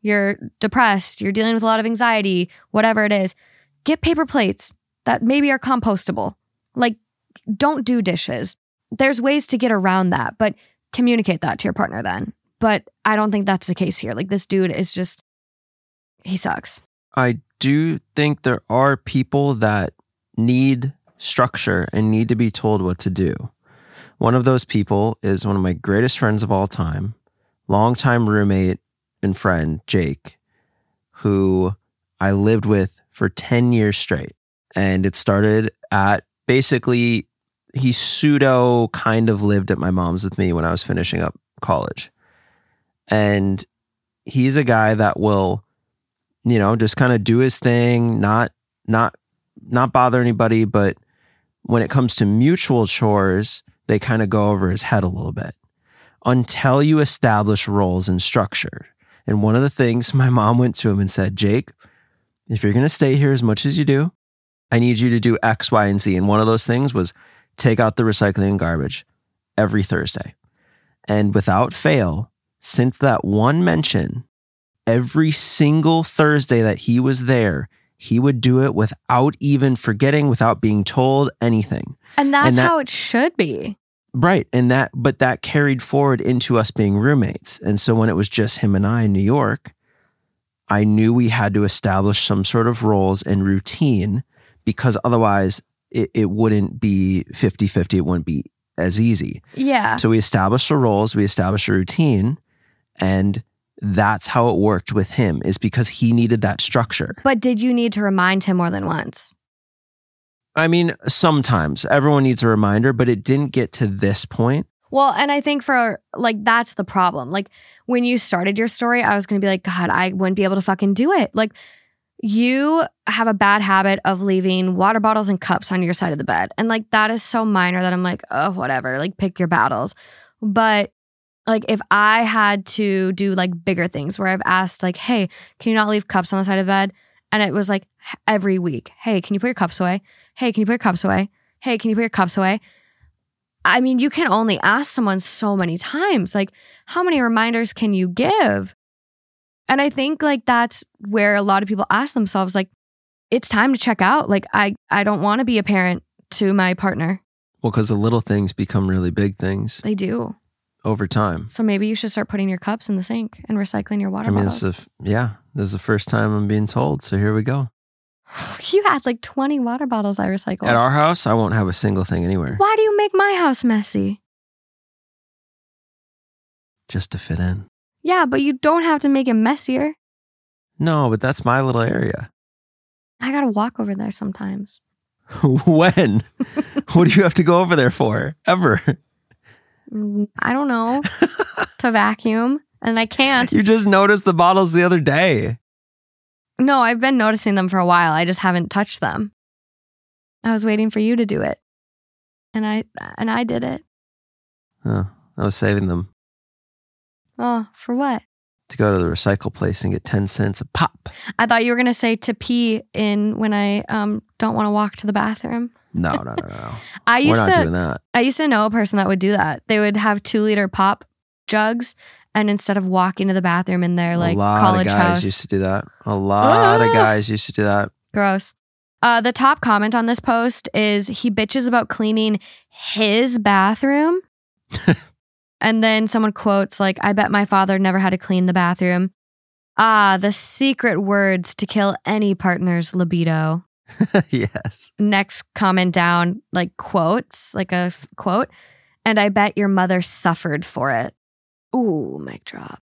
you're depressed, you're dealing with a lot of anxiety, whatever it is, get paper plates that maybe are compostable. Like, don't do dishes. There's ways to get around that, but communicate that to your partner then. But I don't think that's the case here. Like, this dude is just, he sucks. I do think there are people that need structure and need to be told what to do. One of those people is one of my greatest friends of all time, longtime roommate and friend, Jake, who I lived with for 10 years straight. And it started at basically, he pseudo kind of lived at my mom's with me when I was finishing up college. And he's a guy that will, you know, just kind of do his thing, not, not, not bother anybody. But when it comes to mutual chores, they kind of go over his head a little bit until you establish roles and structure. And one of the things *laughs* my mom went to him and said, Jake, if you're going to stay here as much as you do, I need you to do X, Y, and Z. And one of those things was take out the recycling and garbage every Thursday. And without fail, since that one mention, every single Thursday that he was there, he would do it without even forgetting, without being told anything. And that's And that- how it should be. Right. And that, but that carried forward into us being roommates. And so when it was just him and I in New York, I knew we had to establish some sort of roles and routine because otherwise it, it wouldn't be 50 50. It wouldn't be as easy. Yeah. So we established the roles, we established a routine, and that's how it worked with him, is because he needed that structure. But did you need to remind him more than once? I mean, sometimes everyone needs a reminder, but it didn't get to this point. Well, and I think for like that's the problem. Like when you started your story, I was going to be like, God, I wouldn't be able to fucking do it. Like you have a bad habit of leaving water bottles and cups on your side of the bed. And like that is so minor that I'm like, oh, whatever, like pick your battles. But like if I had to do like bigger things where I've asked, like, hey, can you not leave cups on the side of the bed? And it was like every week, hey, can you put your cups away? Hey, can you put your cups away? Hey, can you put your cups away? I mean, you can only ask someone so many times. Like, how many reminders can you give? And I think like that's where a lot of people ask themselves, like, it's time to check out. Like, I I don't want to be a parent to my partner. Well, because the little things become really big things They do. Over time. So maybe you should start putting your cups in the sink and recycling your water I mean, bottles. this is the, yeah, this is the first time I'm being told. So here we go. *sighs* you had like 20 water bottles I recycled. At our house, I won't have a single thing anywhere Why do you make my house messy? just to fit in. Yeah, but you don't have to make it messier. No, but that's my little area. I gotta walk over there sometimes. *laughs* when? *laughs* what do you have to go over there for? Ever? Mm, I don't know. to vacuum. And I can't. *laughs* You just noticed the bottles the other day. No, I've been noticing them for a while. I just haven't touched them. I was waiting for you to do it. And I and I did it. Oh, I was saving them Oh, for what? to go to the recycle place and get 10 cents a pop. I thought you were gonna say to pee in when I um don't want to walk to the bathroom. No, no, no, no. *laughs* I We're used not to doing that. I used to know a person that would do that. They would have two liter pop jugs and instead of walking to the bathroom in their like a lot college of guys house. used to do that. A lot of Ah. guys used to do that. Gross. Uh, the top comment on this post is he bitches about cleaning his bathroom. *laughs* and then someone quotes, like, I bet my father never had to clean the bathroom. Ah, the secret words to kill any partner's libido. *laughs* yes. Next comment down, like quotes, like a f- quote. And I bet your mother suffered for it. Ooh, mic drop.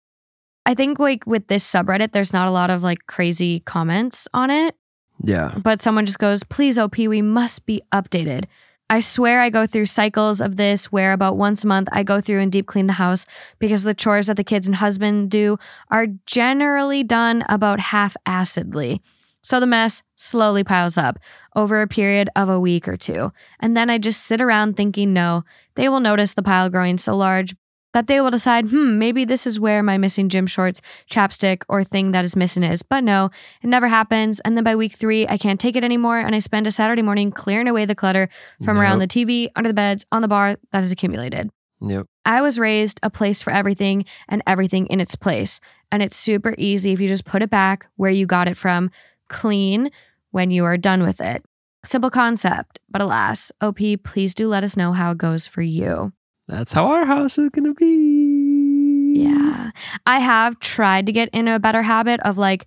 I think like with this subreddit, there's not a lot of like crazy comments on it Yeah. but someone just goes, please, OP, we must be updated. I swear I go through cycles of this where about once a month I go through and deep clean the house because the chores that the kids and husband do are generally done about half acidly. So the mess slowly piles up over a period of a week or two. And then I just sit around thinking, no, they will notice the pile growing so large that they will decide, hmm, maybe this is where my missing gym shorts, chapstick, or thing that is missing is. But no, it never happens. And then by week three, I can't take it anymore. And I spend a Saturday morning clearing away the clutter from around the TV, under the beds, on the bar that has accumulated. Yep. I was raised a place for everything and everything in its place. And it's super easy if you just put it back where you got it from, clean when you are done with it. Simple concept, but alas, OP, please do let us know how it goes for you. That's how our house is going to be. Yeah. I have tried to get in a better habit of like,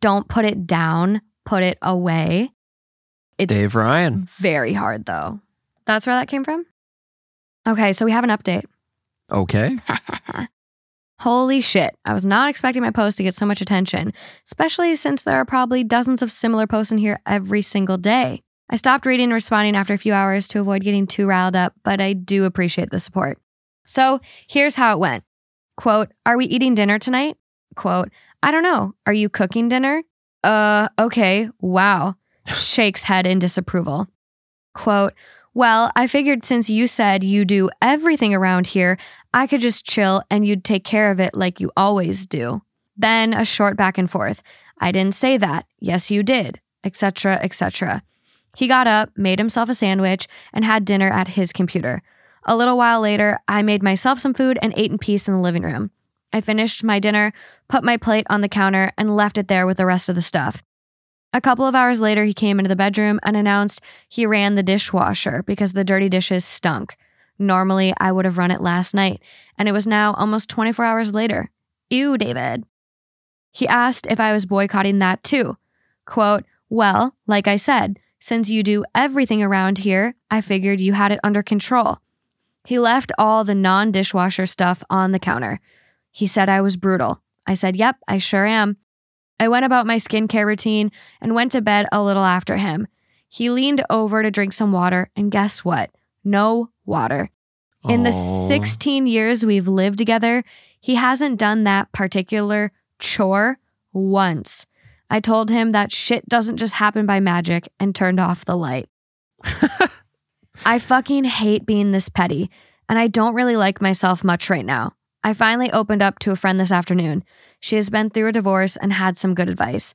don't put it down, put it away. It's Dave Ryan. very hard though. That's where that came from? Okay, so we have an update. Okay. *laughs* Holy shit. I was not expecting my post to get so much attention, especially since there are probably dozens of similar posts in here every single day. I stopped reading and responding after a few hours to avoid getting too riled up, but I do appreciate the support. So here's how it went Quote, Are we eating dinner tonight? Quote, I don't know. Are you cooking dinner? Uh, okay. Wow. *laughs* Shakes head in disapproval. Quote, Well, I figured since you said you do everything around here, I could just chill and you'd take care of it like you always do. Then a short back and forth. I didn't say that. Yes, you did, etc., etc. He got up, made himself a sandwich, and had dinner at his computer. A little while later, I made myself some food and ate in peace in the living room. I finished my dinner, put my plate on the counter, and left it there with the rest of the stuff. A couple of hours later, he came into the bedroom and announced he ran the dishwasher because the dirty dishes stunk. Normally, I would have run it last night, and it was now almost 24 hours later. Ew, David. He asked if I was boycotting that too. Quote, Well, like I said, since you do everything around here, I figured you had it under control. He left all the non dishwasher stuff on the counter. He said I was brutal. I said, Yep, I sure am. I went about my skincare routine and went to bed a little after him. He leaned over to drink some water, and guess what? No water. In the 16 years we've lived together, he hasn't done that particular chore once. I told him that shit doesn't just happen by magic and turned off the light. *laughs* I fucking hate being this petty, and I don't really like myself much right now. I finally opened up to a friend this afternoon. She has been through a divorce and had some good advice.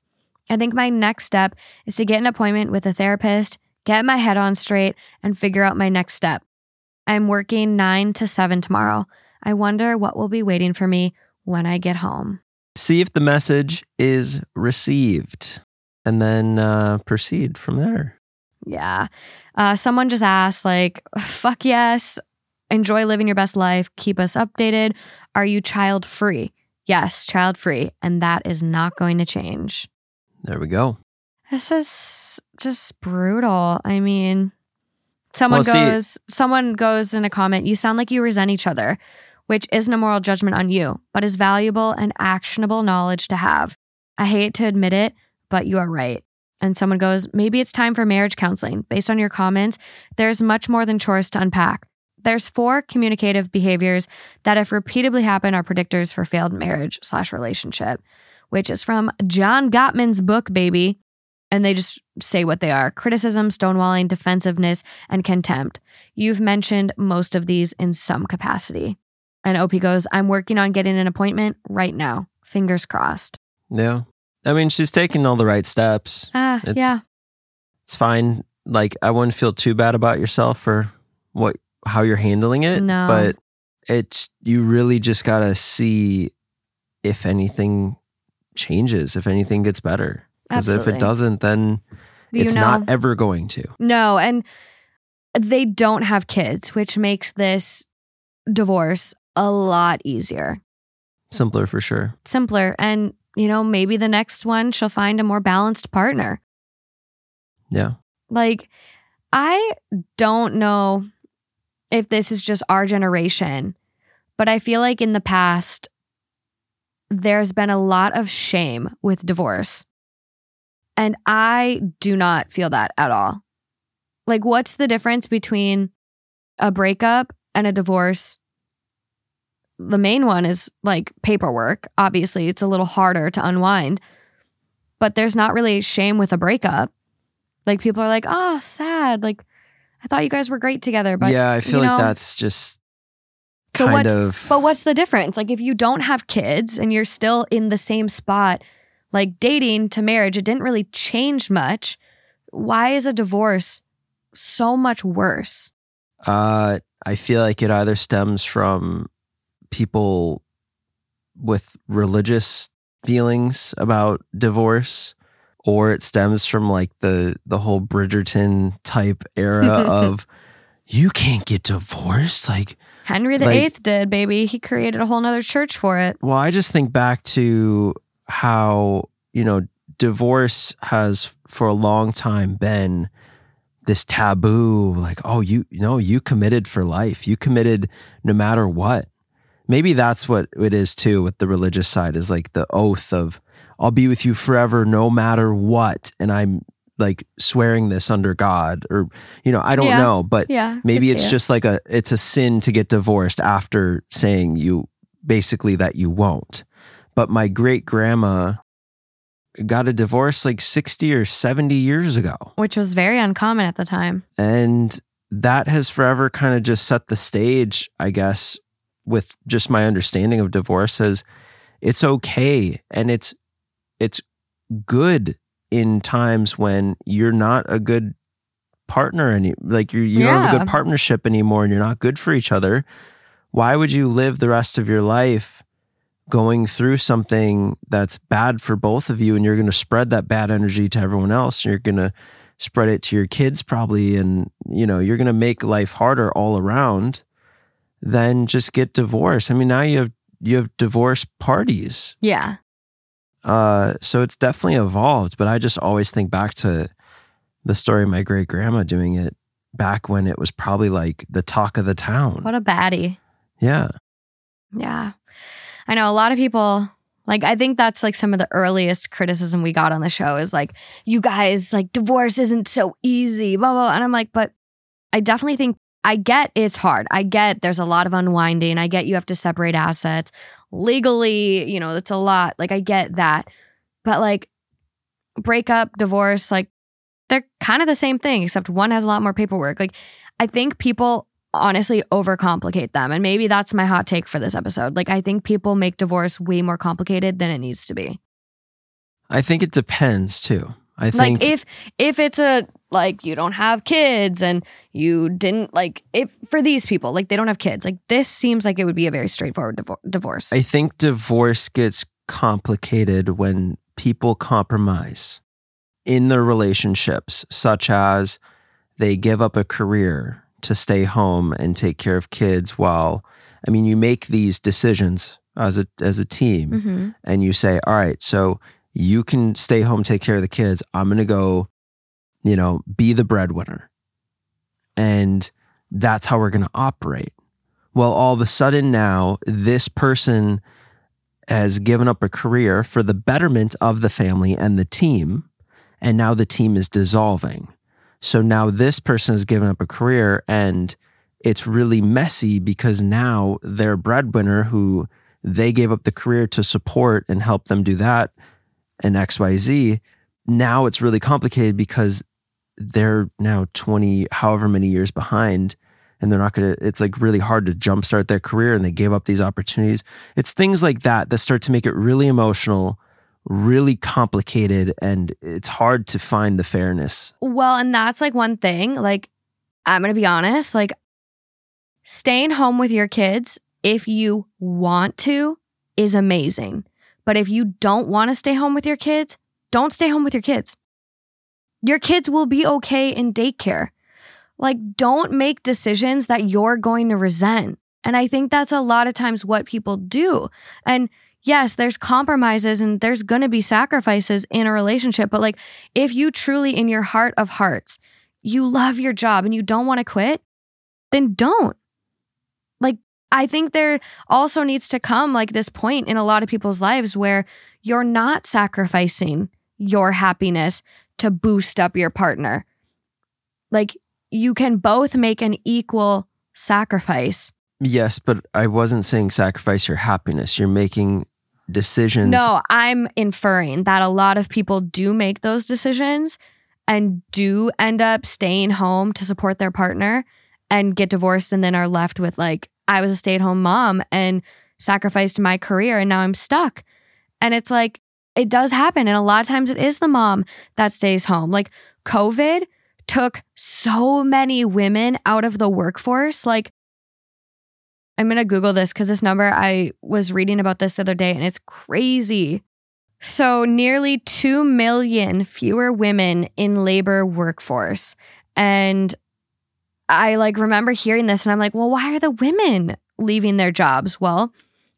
I think my next step is to get an appointment with a therapist, get my head on straight, and figure out my next step. I'm working 9 to 7 tomorrow. I wonder what will be waiting for me when I get home. See if the message is received and then uh, proceed from there. Yeah. Uh, someone just asked, like, *laughs* fuck yes. Enjoy living your best life. Keep us updated. Are you child free? Yes, child free. And that is not going to change. There we go. This is just brutal. I mean, someone Well, see- goes, someone goes in a comment, you sound like you resent each other, which isn't a moral judgment on you, but is valuable and actionable knowledge to have. I hate to admit it, but you are right. And someone goes, maybe it's time for marriage counseling. Based on your comments, there's much more than chores to unpack. There's four communicative behaviors that, if repeatedly happen, are predictors for failed marriage slash relationship, which is from John Gottman's book, baby and they just say what they are criticism, stonewalling, defensiveness, and contempt. You've mentioned most of these in some capacity. And OP goes, I'm working on getting an appointment right now. Fingers crossed. Yeah. I mean, she's taking all the right steps. Ah, It's- yeah. It's fine. Like, I wouldn't feel too bad about yourself for what, how you're handling it. No. But it's, you really just got to see if anything changes, if anything gets better. Because if it doesn't, then you it's know? not ever going to. no, and they don't have kids, which makes this divorce a lot easier, Simpler for sure. simpler. And, you know, maybe the next one she'll find a more balanced partner. Yeah. Like, I don't know if this is just our generation, but I feel like in the past, there's been a lot of shame with divorce. And I do not feel that at all. Like, what's the difference between a breakup and a divorce? The main one is like paperwork. Obviously, it's a little harder to unwind, but there's not really shame with a breakup. Like, people are like, oh, sad. Like, I thought you guys were great together. But yeah, I feel you like that's just So kind what's- of. But what's the difference? Like if you don't have kids and you're still in the same spot, like dating to marriage, it didn't really change much. Why is a divorce so much worse? Uh, I feel like it either stems from people with religious feelings about divorce or it stems from like the the whole Bridgerton type era *laughs* of you can't get divorced like Henry the Like- Eighth did, baby. He created a whole nother church for it. well I just think back to how you know divorce has for a long time been this taboo like oh you no you committed for life you committed no matter what maybe that's what it is too with the religious side is like the oath of I'll be with you forever no matter what and I'm like swearing this under God or you know I don't Yeah. know but Yeah. maybe it's it. just like a it's a sin to get divorced after saying you basically that you won't but my great grandma got a divorce like 60 or 70 years ago which was very uncommon at the time. and that has forever kind of just set the stage i guess with just my understanding of divorce as it's okay and it's it's good in times when you're not a good partner any like you you don't have a good partnership anymore and you're not good for each other. Why would you live the rest of your life going through something that's bad for both of you and you're going to spread that bad energy to everyone else? And you're going to spread it to your kids probably and you know you're going to make life harder all around then just get divorced. I mean now you have you have divorce parties. Yeah. Uh so it's definitely evolved but i just always think back to the story of my great grandma doing it back when it was probably like the talk of the town What a baddie. yeah Yeah. I know a lot of people like I think that's like some of the earliest criticism we got on the show is like you guys like divorce isn't so easy blah blah, blah. and I'm like but I definitely think I get it's hard. I get there's a lot of unwinding. I get you have to separate assets legally, you know, that's a lot. Like I get that. But like breakup, divorce, like they're kind of the same thing except one has a lot more paperwork. Like I think people honestly overcomplicate them. And maybe that's my hot take for this episode. Like, I think people make divorce way more complicated than it needs to be. i think it depends too i think Like, if if it's a like you don't have kids and you didn't like if for these people like they don't have kids like this seems like it would be a very straightforward divor- divorce. I think divorce gets complicated when people compromise in their relationships, such as they give up a career to stay home and take care of kids while I mean you make these decisions as a as a team hmm and you say, "All right, so you can stay home take care of the kids. I'm going to go, you know, be the breadwinner." And that's how we're going to operate. Well, all of a sudden now this person has given up a career for the betterment of the family and the team, and now the team is dissolving. So now this person has given up a career and it's really messy because now their breadwinner who they gave up the career to support and help them do that and XYZ. Now it's really complicated because they're now 20, however many years behind, and they're not going to, it's like really hard to jumpstart their career and they gave up these opportunities. It's things like that that start to make it really emotional, really complicated, and it's hard to find the fairness. Well, and that's like one thing. Like, I'm going to be honest, like, staying home with your kids, if you want to, is amazing. But if you don't want to stay home with your kids, don't stay home with your kids. Your kids will be okay in daycare. Like, don't make decisions that you're going to resent. And I think that's a lot of times what people do. And yes, there's compromises and there's going to be sacrifices in a relationship. But like, if you truly, in your heart of hearts, you love your job and you don't want to quit, then don't. I think there also needs to come like this point in a lot of people's lives where you're not sacrificing your happiness to boost up your partner. Like, you can both make an equal sacrifice. Yes, but I wasn't saying sacrifice your happiness. You're making decisions. No, I'm inferring that a lot of people do make those decisions and do end up staying home to support their partner and get divorced and then are left with like I was a stay-at-home mom and sacrificed my career and now I'm stuck. And it's like it does happen and a lot of times it is the mom that stays home. Like COVID took so many women out of the workforce. Like, I'm going to Google this because this number, I was reading about this the other day and it's crazy. So, nearly 2 million fewer women in labor workforce. And I like remember hearing this and I'm like, well, why are the women leaving their jobs? Well,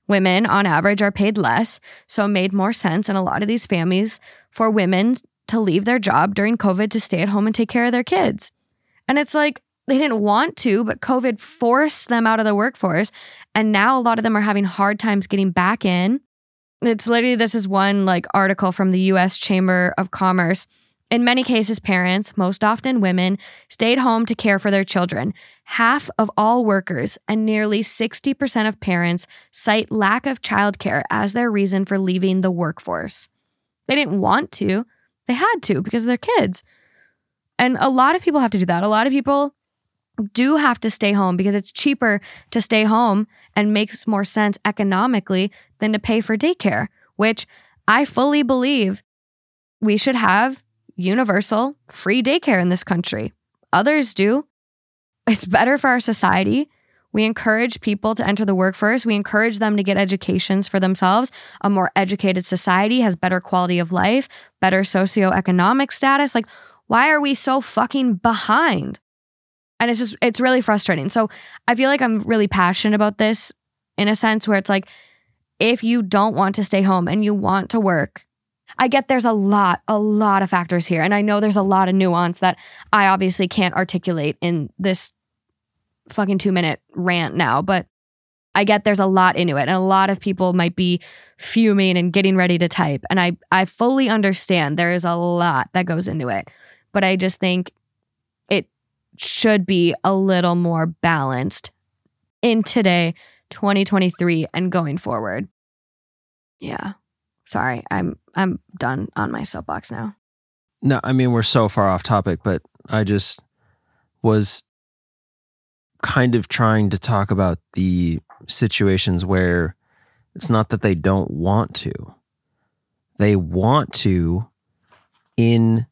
women on average are paid less. So, it made more sense in a lot of these families for women to leave their job during COVID to stay at home and take care of their kids. And it's like, they didn't want to, but COVID forced them out of the workforce. And now a lot of them are having hard times getting back in. It's literally this is one like article from the US Chamber of Commerce. In many cases, parents, most often women, stayed home to care for their children. Half of all workers and nearly 60% of parents cite lack of childcare as their reason for leaving the workforce. They didn't want to, they had to because of their kids. And a lot of people have to do that. A lot of people do have to stay home because it's cheaper to stay home and makes more sense economically than to pay for daycare, which I fully believe we should have universal free daycare in this country. Others do. It's better for our society. We encourage people to enter the workforce. We encourage them to get educations for themselves. A more educated society has better quality of life, better socioeconomic status. Like, why are we so fucking behind? And it's just, it's really frustrating. So I feel like I'm really passionate about this in a sense where it's like, if you don't want to stay home and you want to work, I get there's a lot, a lot of factors here. And I know there's a lot of nuance that I obviously can't articulate in this fucking two minute rant now, but I get there's a lot into it. And a lot of people might be fuming and getting ready to type. And I, I fully understand there is a lot that goes into it. But I just think it should be a little more balanced in today, 2023, and going forward. Yeah. Sorry, I'm I'm done on my soapbox now. No, I mean we're so far off topic, but I just was kind of trying to talk about the situations where it's not that they don't want to. They want to in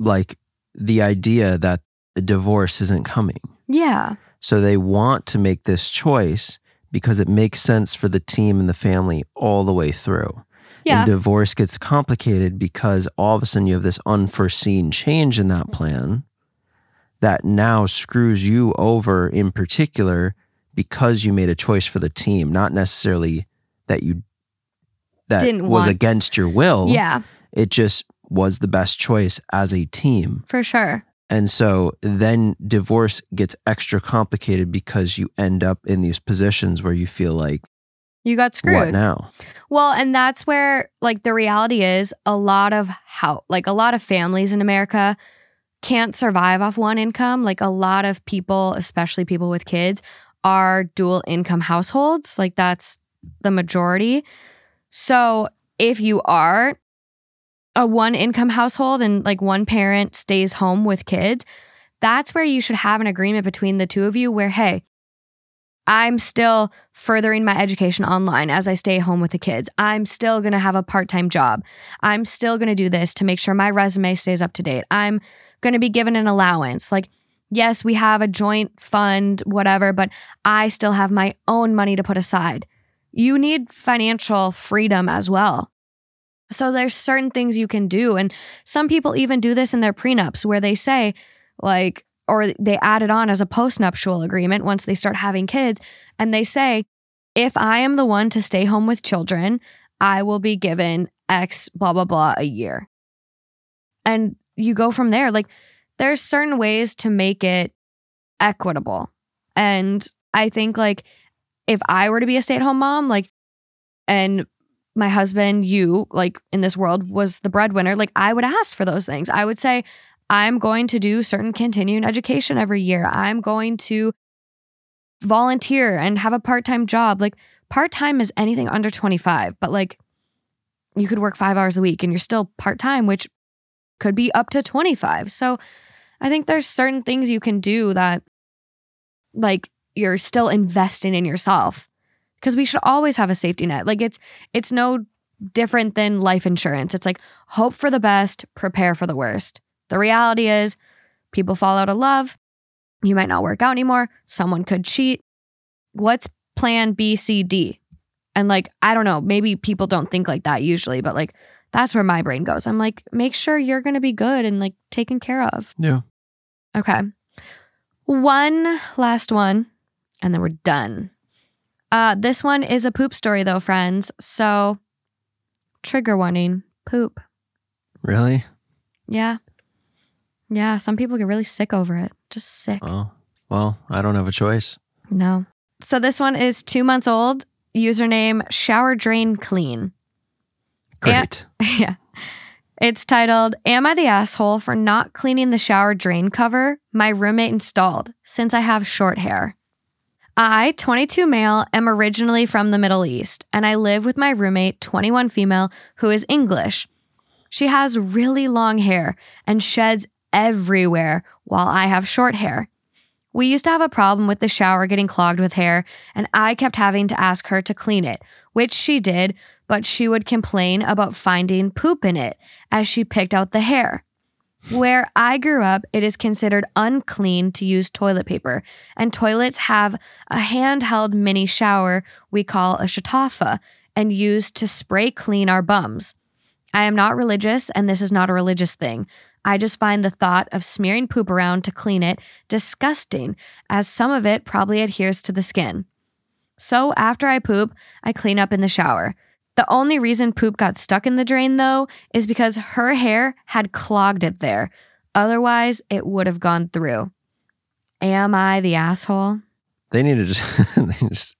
like the idea that a divorce isn't coming. Yeah. So they want to make this choice because it makes sense for the team and the family all the way through. Yeah. And divorce gets complicated because all of a sudden you have this unforeseen change in that plan that now screws you over in particular because you made a choice for the team, not necessarily that you that Didn't was want- against your will. Yeah, It just was the best choice as a team. for sure. And so then divorce gets extra complicated because you end up in these positions where you feel like, You got screwed. what now? Well, and that's where like the reality is a lot of how like a lot of families in America can't survive off one income. Like a lot of people, especially people with kids, are dual income households. Like that's the majority. So if you are a one income household and like one parent stays home with kids, that's where you should have an agreement between the two of you where, hey, I'm still furthering my education online as I stay home with the kids. I'm still going to have a part time job. I'm still going to do this to make sure my resume stays up to date. I'm going to be given an allowance. Like, yes, we have a joint fund, whatever, but I still have my own money to put aside. You need financial freedom as well. So there's certain things you can do. And some people even do this in their prenups where they say, like, or they add it on as a postnuptial agreement once they start having kids. And they say, if I am the one to stay home with children, I will be given X blah, blah, blah a year. And you go from there. Like, there's certain ways to make it equitable. And I think, like, if I were to be a stay at home mom, like, and my husband, you, like, in this world was the breadwinner, like, I would ask for those things. I would say, I'm going to do certain continuing education every year. I'm going to volunteer and have a part time job. Like, part time is anything under 25, but like, you could work five hours a week and you're still part time, which could be up to 25. So I think there's certain things you can do that, like, you're still investing in yourself because we should always have a safety net. Like, it's, it's no different than life insurance. It's like hope for the best, prepare for the worst. The reality is, People fall out of love. You might not work out anymore. Someone could cheat. What's plan B, C, D? And like, I don't know, maybe people don't think like that usually, but like, that's where my brain goes. I'm like, make sure you're going to be good and like taken care of. Yeah. Okay. One last one, and then we're done. Uh, this one is a poop story, though, friends. So, trigger warning poop. Really? Yeah. Yeah. Some people get really sick over it. Just sick. Oh, well, I don't have a choice. No. So, this one is two months old. Username shower drain clean. Great. *laughs* yeah. It's titled, Am I the asshole for not cleaning the shower drain cover my roommate installed since I have short hair? I, 22 male, am originally from the Middle East, and I live with my roommate, 21 female, who is English. She has really long hair and sheds everywhere while I have short hair. We used to have a problem with the shower getting clogged with hair, and I kept having to ask her to clean it, which she did, but she would complain about finding poop in it as she picked out the hair. Where I grew up, it is considered unclean to use toilet paper, and toilets have a handheld mini shower we call a shatafa and use to spray clean our bums. I am not religious, and this is not a religious thing. I just find the thought of smearing poop around to clean it disgusting, as some of it probably adheres to the skin. So after I poop, I clean up in the shower. The only reason poop got stuck in the drain, though, is because her hair had clogged it there. Otherwise, it would have gone through. Am I the asshole? They need to just, *laughs* they just,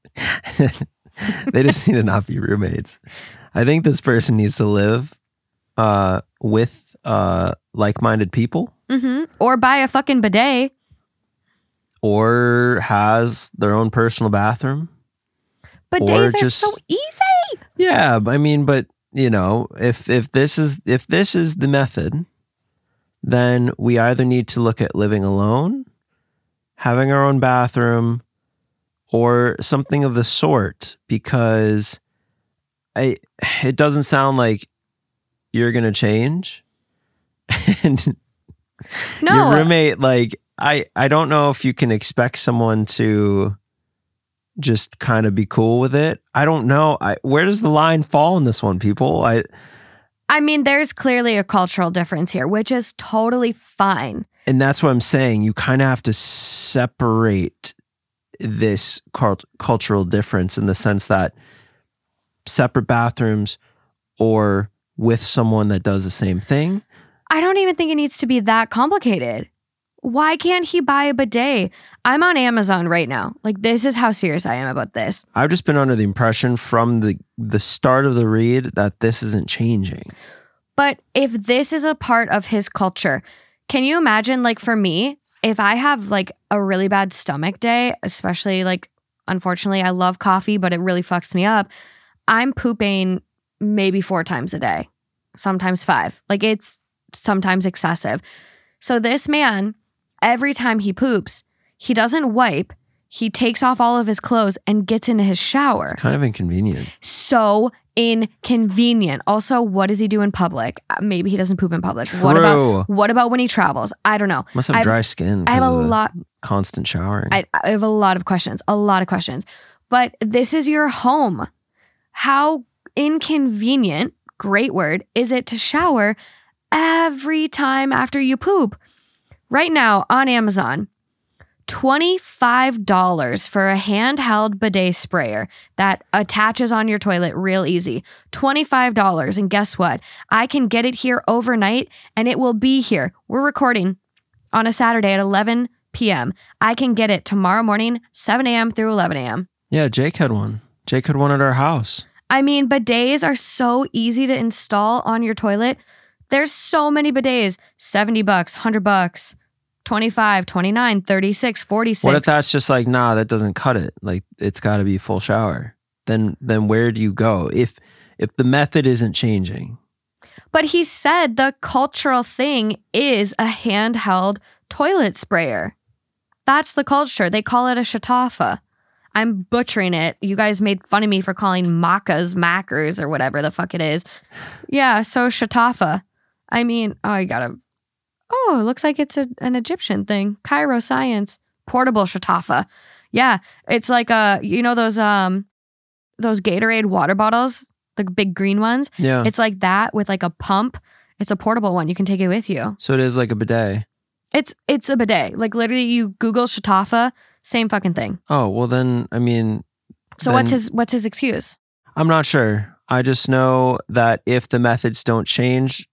*laughs* they just need to not be roommates. I think this person needs to live uh, with uh, like-minded people, Mm-hmm. Or buy a fucking bidet. or has their own personal bathroom. Bidets are just- so easy. Yeah, I mean, but you know, if if this is if this is the method, then we either need to look at living alone, having our own bathroom, or something of the sort because I it doesn't sound like you're going to change. *laughs* and No. your roommate like I I don't know if you can expect someone to just kind of be cool with it. I don't know. I where does the line fall in this one, people? I I mean, there's clearly a cultural difference here, which is totally fine. and that's what I'm saying. You kind of have to separate this cult- cultural difference in the sense that separate bathrooms or with someone that does the same thing. I don't even think it needs to be that complicated. Why can't he buy a bidet? I'm on Amazon right now. Like, this is how serious I am about this. I've just been under the impression from the the start of the read that this isn't changing. But if this is a part of his culture, can you imagine, like, for me, if I have like a really bad stomach day, especially like, unfortunately, I love coffee, but it really fucks me up. I'm pooping maybe four times a day, sometimes five. Like, it's sometimes excessive. So, this man, every time he poops, he doesn't wipe. He takes off all of his clothes and gets into his shower Kind of inconvenient. so inconvenient. Also, what does he do in public? Uh, Maybe he doesn't poop in public. What True. about what about when he travels? I don't know. Must have I've- dry skin. I have a lot. constant showering. I, I have a lot of questions. A lot of questions. But this is your home. How inconvenient, great word, is it to shower every time after you poop? Right now on Amazon, $25 for a handheld bidet sprayer that attaches on your toilet real easy. $25. And guess what? I can get it here overnight and it will be here. We're recording on a Saturday at 11 p.m. I can get it tomorrow morning, 7 a.m. through 11 a.m. yeah, Jake had one. Jake had one at our house. I mean, bidets are so easy to install on your toilet. There's so many bidets 70 bucks, 100 bucks, 25, 29, 36, 46. What if that's just like, nah, that doesn't cut it? Like it's got to be full shower. Then then where do you go if if the method isn't changing? But he said the cultural thing is a handheld toilet sprayer. That's the culture. They call it a shatafa. I'm butchering it. You guys made fun of me for calling macas mackers or whatever the fuck it is. Yeah, so shatafa. I mean, oh, I gotta. Oh, it looks like it's a, an Egyptian thing. Cairo science. Portable shatafa. Yeah. It's like a you know those um those Gatorade water bottles, the big green ones. Yeah. It's like that with like a pump. It's a portable one. You can take it with you. so it is like a bidet. It's it's a bidet. Like literally you Google shatafa, same fucking thing. Oh, well then I mean So what's his what's his excuse? I'm not sure. I just know that if the methods don't change,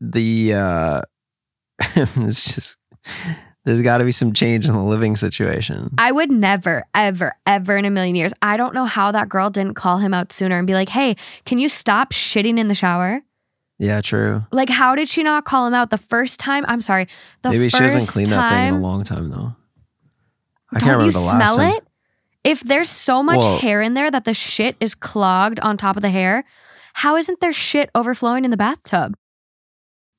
the uh *laughs* it's just there's got to be some change in the living situation. I would never, ever, ever in a million years. I don't know how that girl didn't call him out sooner and be like, hey, can you stop shitting in the shower? Yeah, true. Like, how did she not call him out the first time? I'm sorry. The Maybe she first hasn't cleaned that thing in a long time though. I Don't you smell time. it? If there's so much hair in there that the shit is clogged on top of the hair, how isn't there shit overflowing in the bathtub?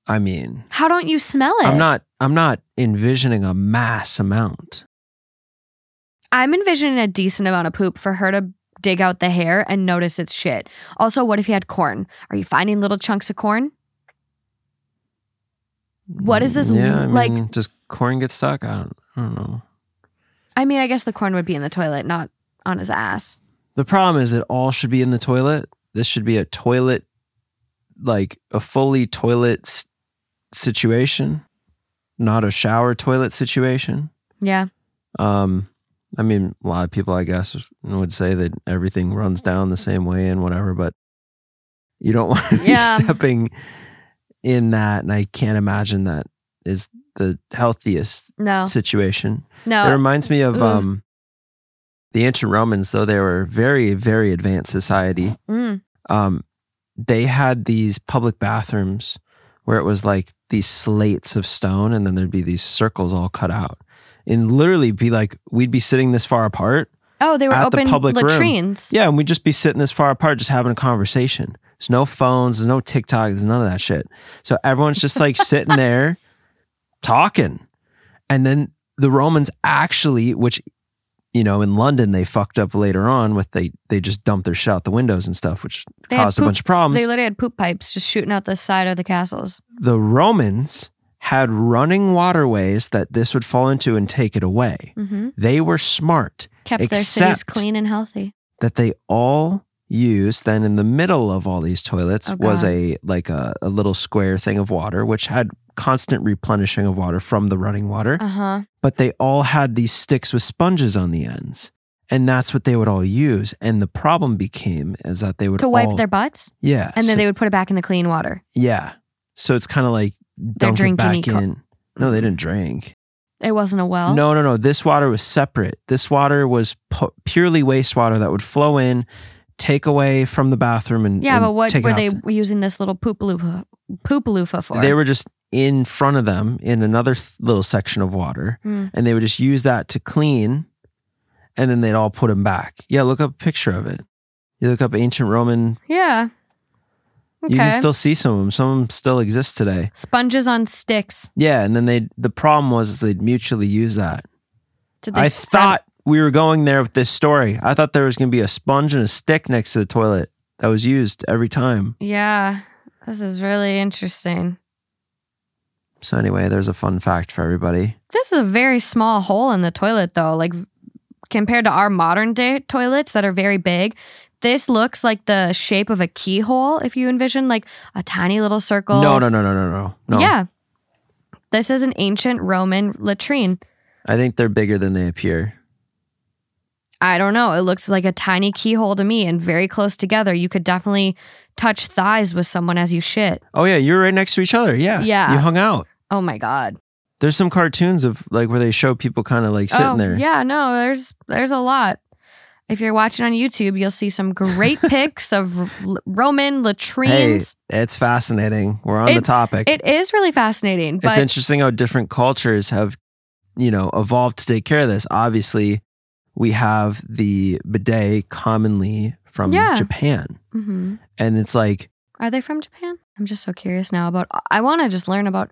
I mean, How don't you smell it? I'm not I'm not envisioning a mass amount. I'm envisioning a decent amount of poop for her to dig out the hair and notice it's shit. Also, what if you had corn? Are you finding little chunks of corn? What is this Yeah, I like- mean, does corn get stuck? I don't I don't know. I mean, I guess the corn would be in the toilet, not on his ass. The problem is it all should be in the toilet. This should be a toilet, like a fully toilet s- situation, not a shower toilet situation. Yeah. Um, I mean, a lot of people, I guess, would say that everything runs down the same way and whatever, but you don't *laughs* want to be Yeah. stepping in that. And I can't imagine that is the healthiest No. situation. No. It reminds me of ugh. um, the ancient Romans, though they were very, very advanced society. Mm. Um, they had these public bathrooms where it was like these slates of stone, and then there'd be these circles all cut out, and literally be like we'd be sitting this far apart. Oh, they were At the open public room. latrines. Yeah, and we'd just be sitting this far apart, just having a conversation. There's no phones, there's no TikTok, there's none of that shit. So everyone's just like sitting there talking. And then the Romans actually, which you know, in London they fucked up later on with they they just dumped their shit out the windows and stuff, which They caused a bunch of problems. They literally had poop pipes just shooting out the side of the castles. the Romans had running waterways that this would fall into and take it away. hmm They were smart Kept their cities clean and healthy. that they all used then in the middle of all these toilets Oh, was a like a, a little square thing of water which had constant replenishing of water from the running water Uh huh. but they all had these sticks with sponges on the ends and that's what they would all use and the problem became is that they would To wipe all- their butts, yeah and then they would put it back in the clean water. yeah so it's kind of like dunk it drinking back in no they didn't drink It wasn't a well. No, no, no. This water was separate. This water was pu- purely wastewater that would flow in, take away from the bathroom, and Yeah, and but what were they off using this little poop loofah, poop loofah for? the- They were just in front of them in another th- little section of water, Hmm. and they would just use that to clean, and then they'd all put them back. Yeah, look up a picture of it. You look up ancient Roman. yeah. Okay. You can still see some of them. Some of them still exist today. Sponges on sticks. Yeah, and then they. The problem was is they'd mutually use that. I spread- thought we were going there with this story. I thought there was going to be a sponge and a stick next to the toilet that was used every time. Yeah. This is really interesting. So anyway, there's a fun fact for everybody. This is a very small hole in the toilet, though. Like compared to our modern day toilets that are very big, this looks like the shape of a keyhole. If you envision like a tiny little circle. No, no, no, no, no, no, no. Yeah. This is an ancient Roman latrine. I think they're bigger than they appear. I don't know. It looks like a tiny keyhole to me and very close together. You could definitely touch thighs with someone as you shit. Oh yeah, you're right next to each other. Yeah, Yeah. You hung out. Oh my god. There's some cartoons of like where they show people kind of like sitting oh, there. Yeah, no, there's there's a lot. If you're watching on YouTube, you'll see some great *laughs* pics of Roman Hey, latrines. it's fascinating. We're on the topic. It is really fascinating, but it's interesting how different cultures have, you know, evolved to take care of this. Obviously, we have the bidet commonly from Yeah. Japan, Mhm. and it's like are they from Japan? I'm just so curious now about. I want to just learn about.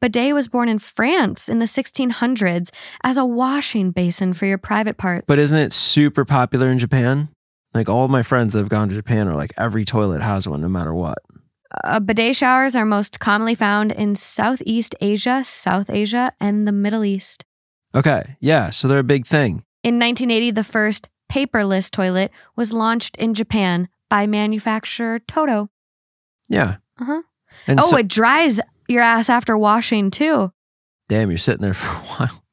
Bidet was born in France in the 1600s as a washing basin for your private parts. But isn't it super popular in Japan? Like all my friends that have gone to Japan are like every toilet has one, no matter what. Uh, bidet showers are most commonly found in Southeast Asia, South Asia, and the Middle East. Okay. Yeah. So they're a big thing. In 1980, the first paperless toilet was launched in Japan by manufacturer Toto. Yeah. Uh-huh. Oh, so, it dries your ass after washing too. damn, you're sitting there *laughs* for a while.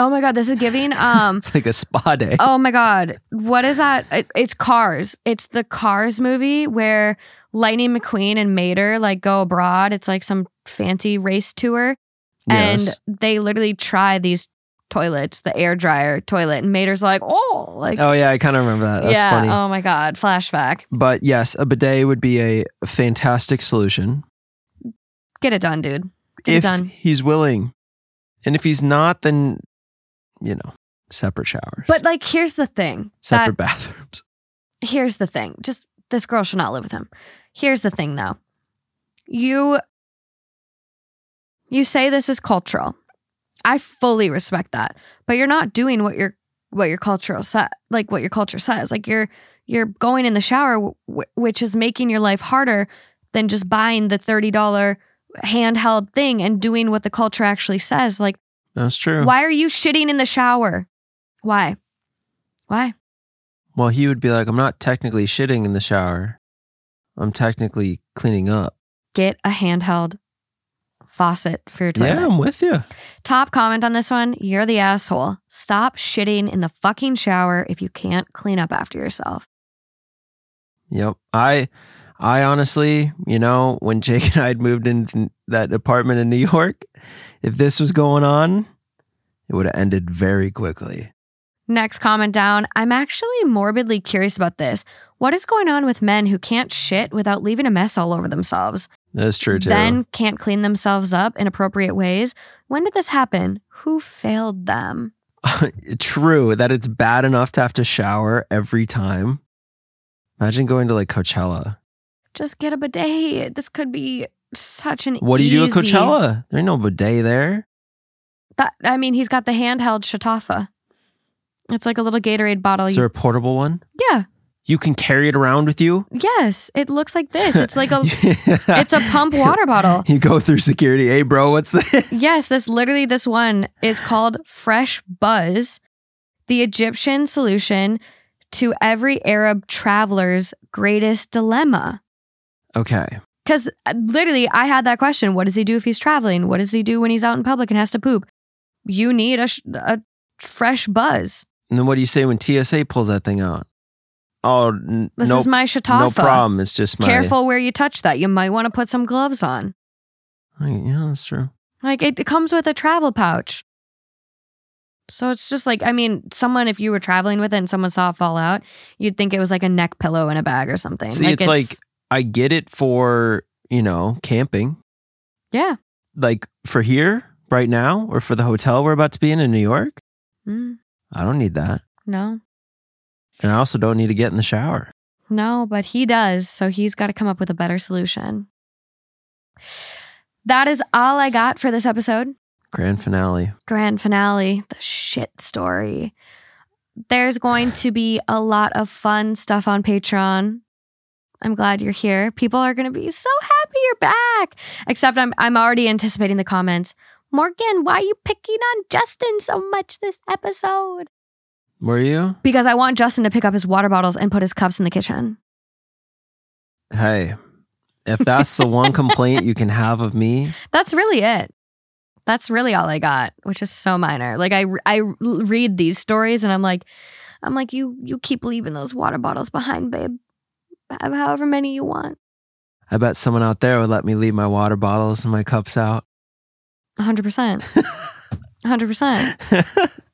Oh my god, this is giving um *laughs* It's like a spa day. Oh my god, what is that? It- It's Cars. It's the Cars movie where Lightning McQueen and Mater like go abroad. It's like some fancy race tour, yes. and they literally try these toilets, the air dryer toilet, and Mater's like, oh, like oh yeah, I kind of remember that. That's yeah. funny. Oh my god, flashback. But yes, a bidet would be a fantastic solution Get it done, dude. Get it done. he's willing. And if he's not, then you know, separate showers, But like, here's the thing. separate That, bathrooms. *laughs* here's the thing. Just this girl should not live with him. Here's the thing, though. You you say this is cultural. I fully respect that, but you're not doing what your what your cultural set like what your culture says. Like you're you're going in the shower, w- which is making your life harder than just buying the thirty dollar handheld thing and doing what the culture actually says. Like, That's true. why are you shitting in the shower? Why? Why? Well, he would be like, I'm not technically shitting in the shower. I'm technically cleaning up. Get a handheld faucet for your toilet. Yeah, I'm with you. Top comment on this one you're the asshole. Stop shitting in the fucking shower if you can't clean up after yourself. Yep. I I honestly, you know, when Jake and I had moved into that apartment in New York, if this was going on, it would have ended very quickly. Next comment down I'm actually morbidly curious about this. What is going on with men who can't shit without leaving a mess all over themselves? That's true too. Then can't clean themselves up in appropriate ways? When did this happen? Who failed them? *laughs* true that it's bad enough to have to shower every time. Imagine going to like Coachella. Just get a bidet. This could be such an What do you do at easy- Coachella? There ain't no bidet there. That I mean, he's got the handheld Shatafa. It's like a little Gatorade bottle. Is there a portable one? yeah. You can carry it around with you. Yes. It looks like this. It's like a *laughs* it's it's a pump water bottle. *laughs* You go through security. Hey, bro, what's this? Yes, this literally this one is called Fresh Buzz, the Egyptian solution to every Arab traveler's greatest dilemma. Okay. Because uh, literally, I had that question: What does he do if he's traveling? What does he do when he's out in public and has to poop? You need a, a fresh buzz. And then what do you say when TSA pulls that thing out? Oh, n- This no, is my no problem. It's just my. Careful where you touch that. You might want to put some gloves on. Yeah, that's true. Like it, it comes with a travel pouch. So it's just like, I mean, someone, if you were traveling with it and someone saw it fall out, you'd think it was like a neck pillow in a bag or something. See, it's like I get it for you know camping, yeah. like for here right now, or for the hotel we're about to be in in New York. Mm, I don't need that, no, and I also don't need to get in the shower. no, but he does. So he's got to come up with a better solution. That is all I got for this episode. Grand finale. Grand finale, the shit story. There's going to be a lot of fun stuff on Patreon. I'm glad you're here. People are going to be so happy you're back. Except I'm I'm already anticipating the comments. Morgan, why are you picking on Justin so much this episode? Were you? Because I want Justin to pick up his water bottles and put his cups in the kitchen. Hey, if that's the one *laughs* complaint you can have of me, That's really it. That's really all I got, which is so minor. Like I I read these stories and I'm like I'm like you you keep leaving those water bottles behind, babe. Have however many you want. I bet someone out there would let me leave my water bottles and my cups out. 100%. 100%. *laughs*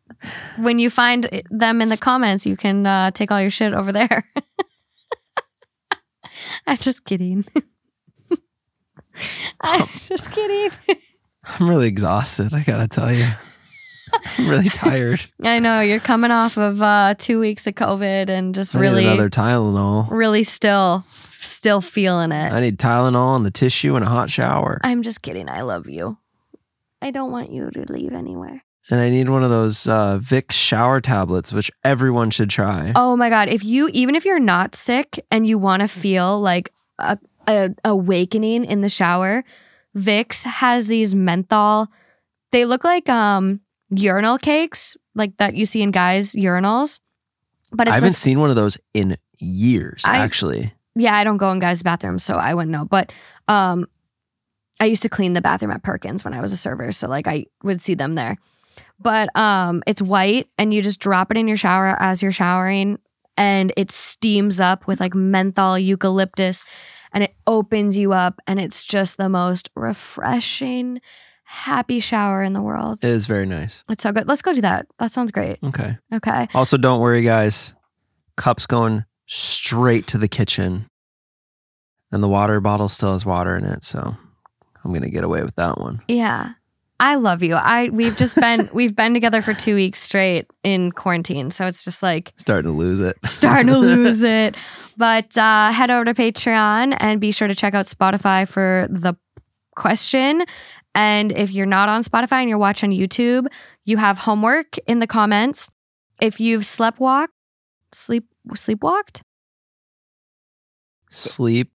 When you find them in the comments, you can uh, take all your shit over there. *laughs* I'm just kidding. *laughs* I'm *laughs* just kidding. I'm really exhausted. I gotta tell you, I'm really tired. I know you're coming off of uh, two weeks of COVID and just I need really, another Tylenol. really still, still feeling it. I need Tylenol and a tissue and a hot shower, I'm just kidding. I love you. I don't want you to leave anywhere. And I need one of those uh, Vicks shower tablets, which everyone should try. Oh my God. If you, even if you're not sick and you want to feel like a, a awakening in the shower. Vicks has these menthol. They look like um urinal cakes, like that you see in guys' urinals. But I haven't this, seen one of those in years, I- actually. yeah, I don't go in guys' bathrooms, so I wouldn't know. But um, I used to clean the bathroom at Perkins when I was a server, so like I would see them there. But um, it's white, and you just drop it in your shower as you're showering, and it steams up with like menthol, eucalyptus, and it opens you up, and it's just the most refreshing, happy shower in the world. It is very nice. It's so good. Let's go do that. That sounds great. Okay. Okay. Also, don't worry, guys. Cup's going straight to the kitchen, and the water bottle still has water in it. So I'm gonna get away with that one. Yeah. I love you. I we've just been *laughs* we've been together for 2 weeks straight in quarantine. So it's just like Starting to lose it. starting to *laughs* lose it. But uh head over to Patreon and be sure to check out Spotify for the question. And if you're not on Spotify and you're watching YouTube, you have homework in the comments. If you've sleptwalked, sleep sleepwalked, Sleep.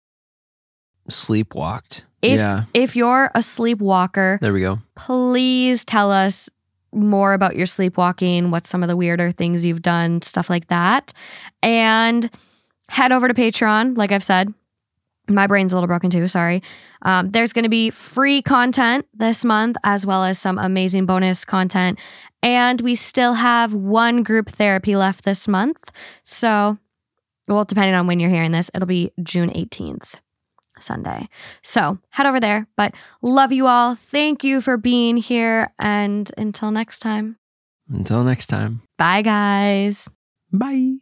Sleepwalked. If yeah. if you're a sleepwalker, There we go. please tell us more about your sleepwalking, what's some of the weirder things you've done, stuff like that. And head over to Patreon, like I've said. My brain's a little broken too, sorry. Um, there's going to be free content this month, as well as some amazing bonus content. And we still have one group therapy left this month. So, well, depending on when you're hearing this, it'll be June 18th, Sunday. So head over there. But love you all. Thank you for being here. And until next time, Until next time. bye, guys. Bye.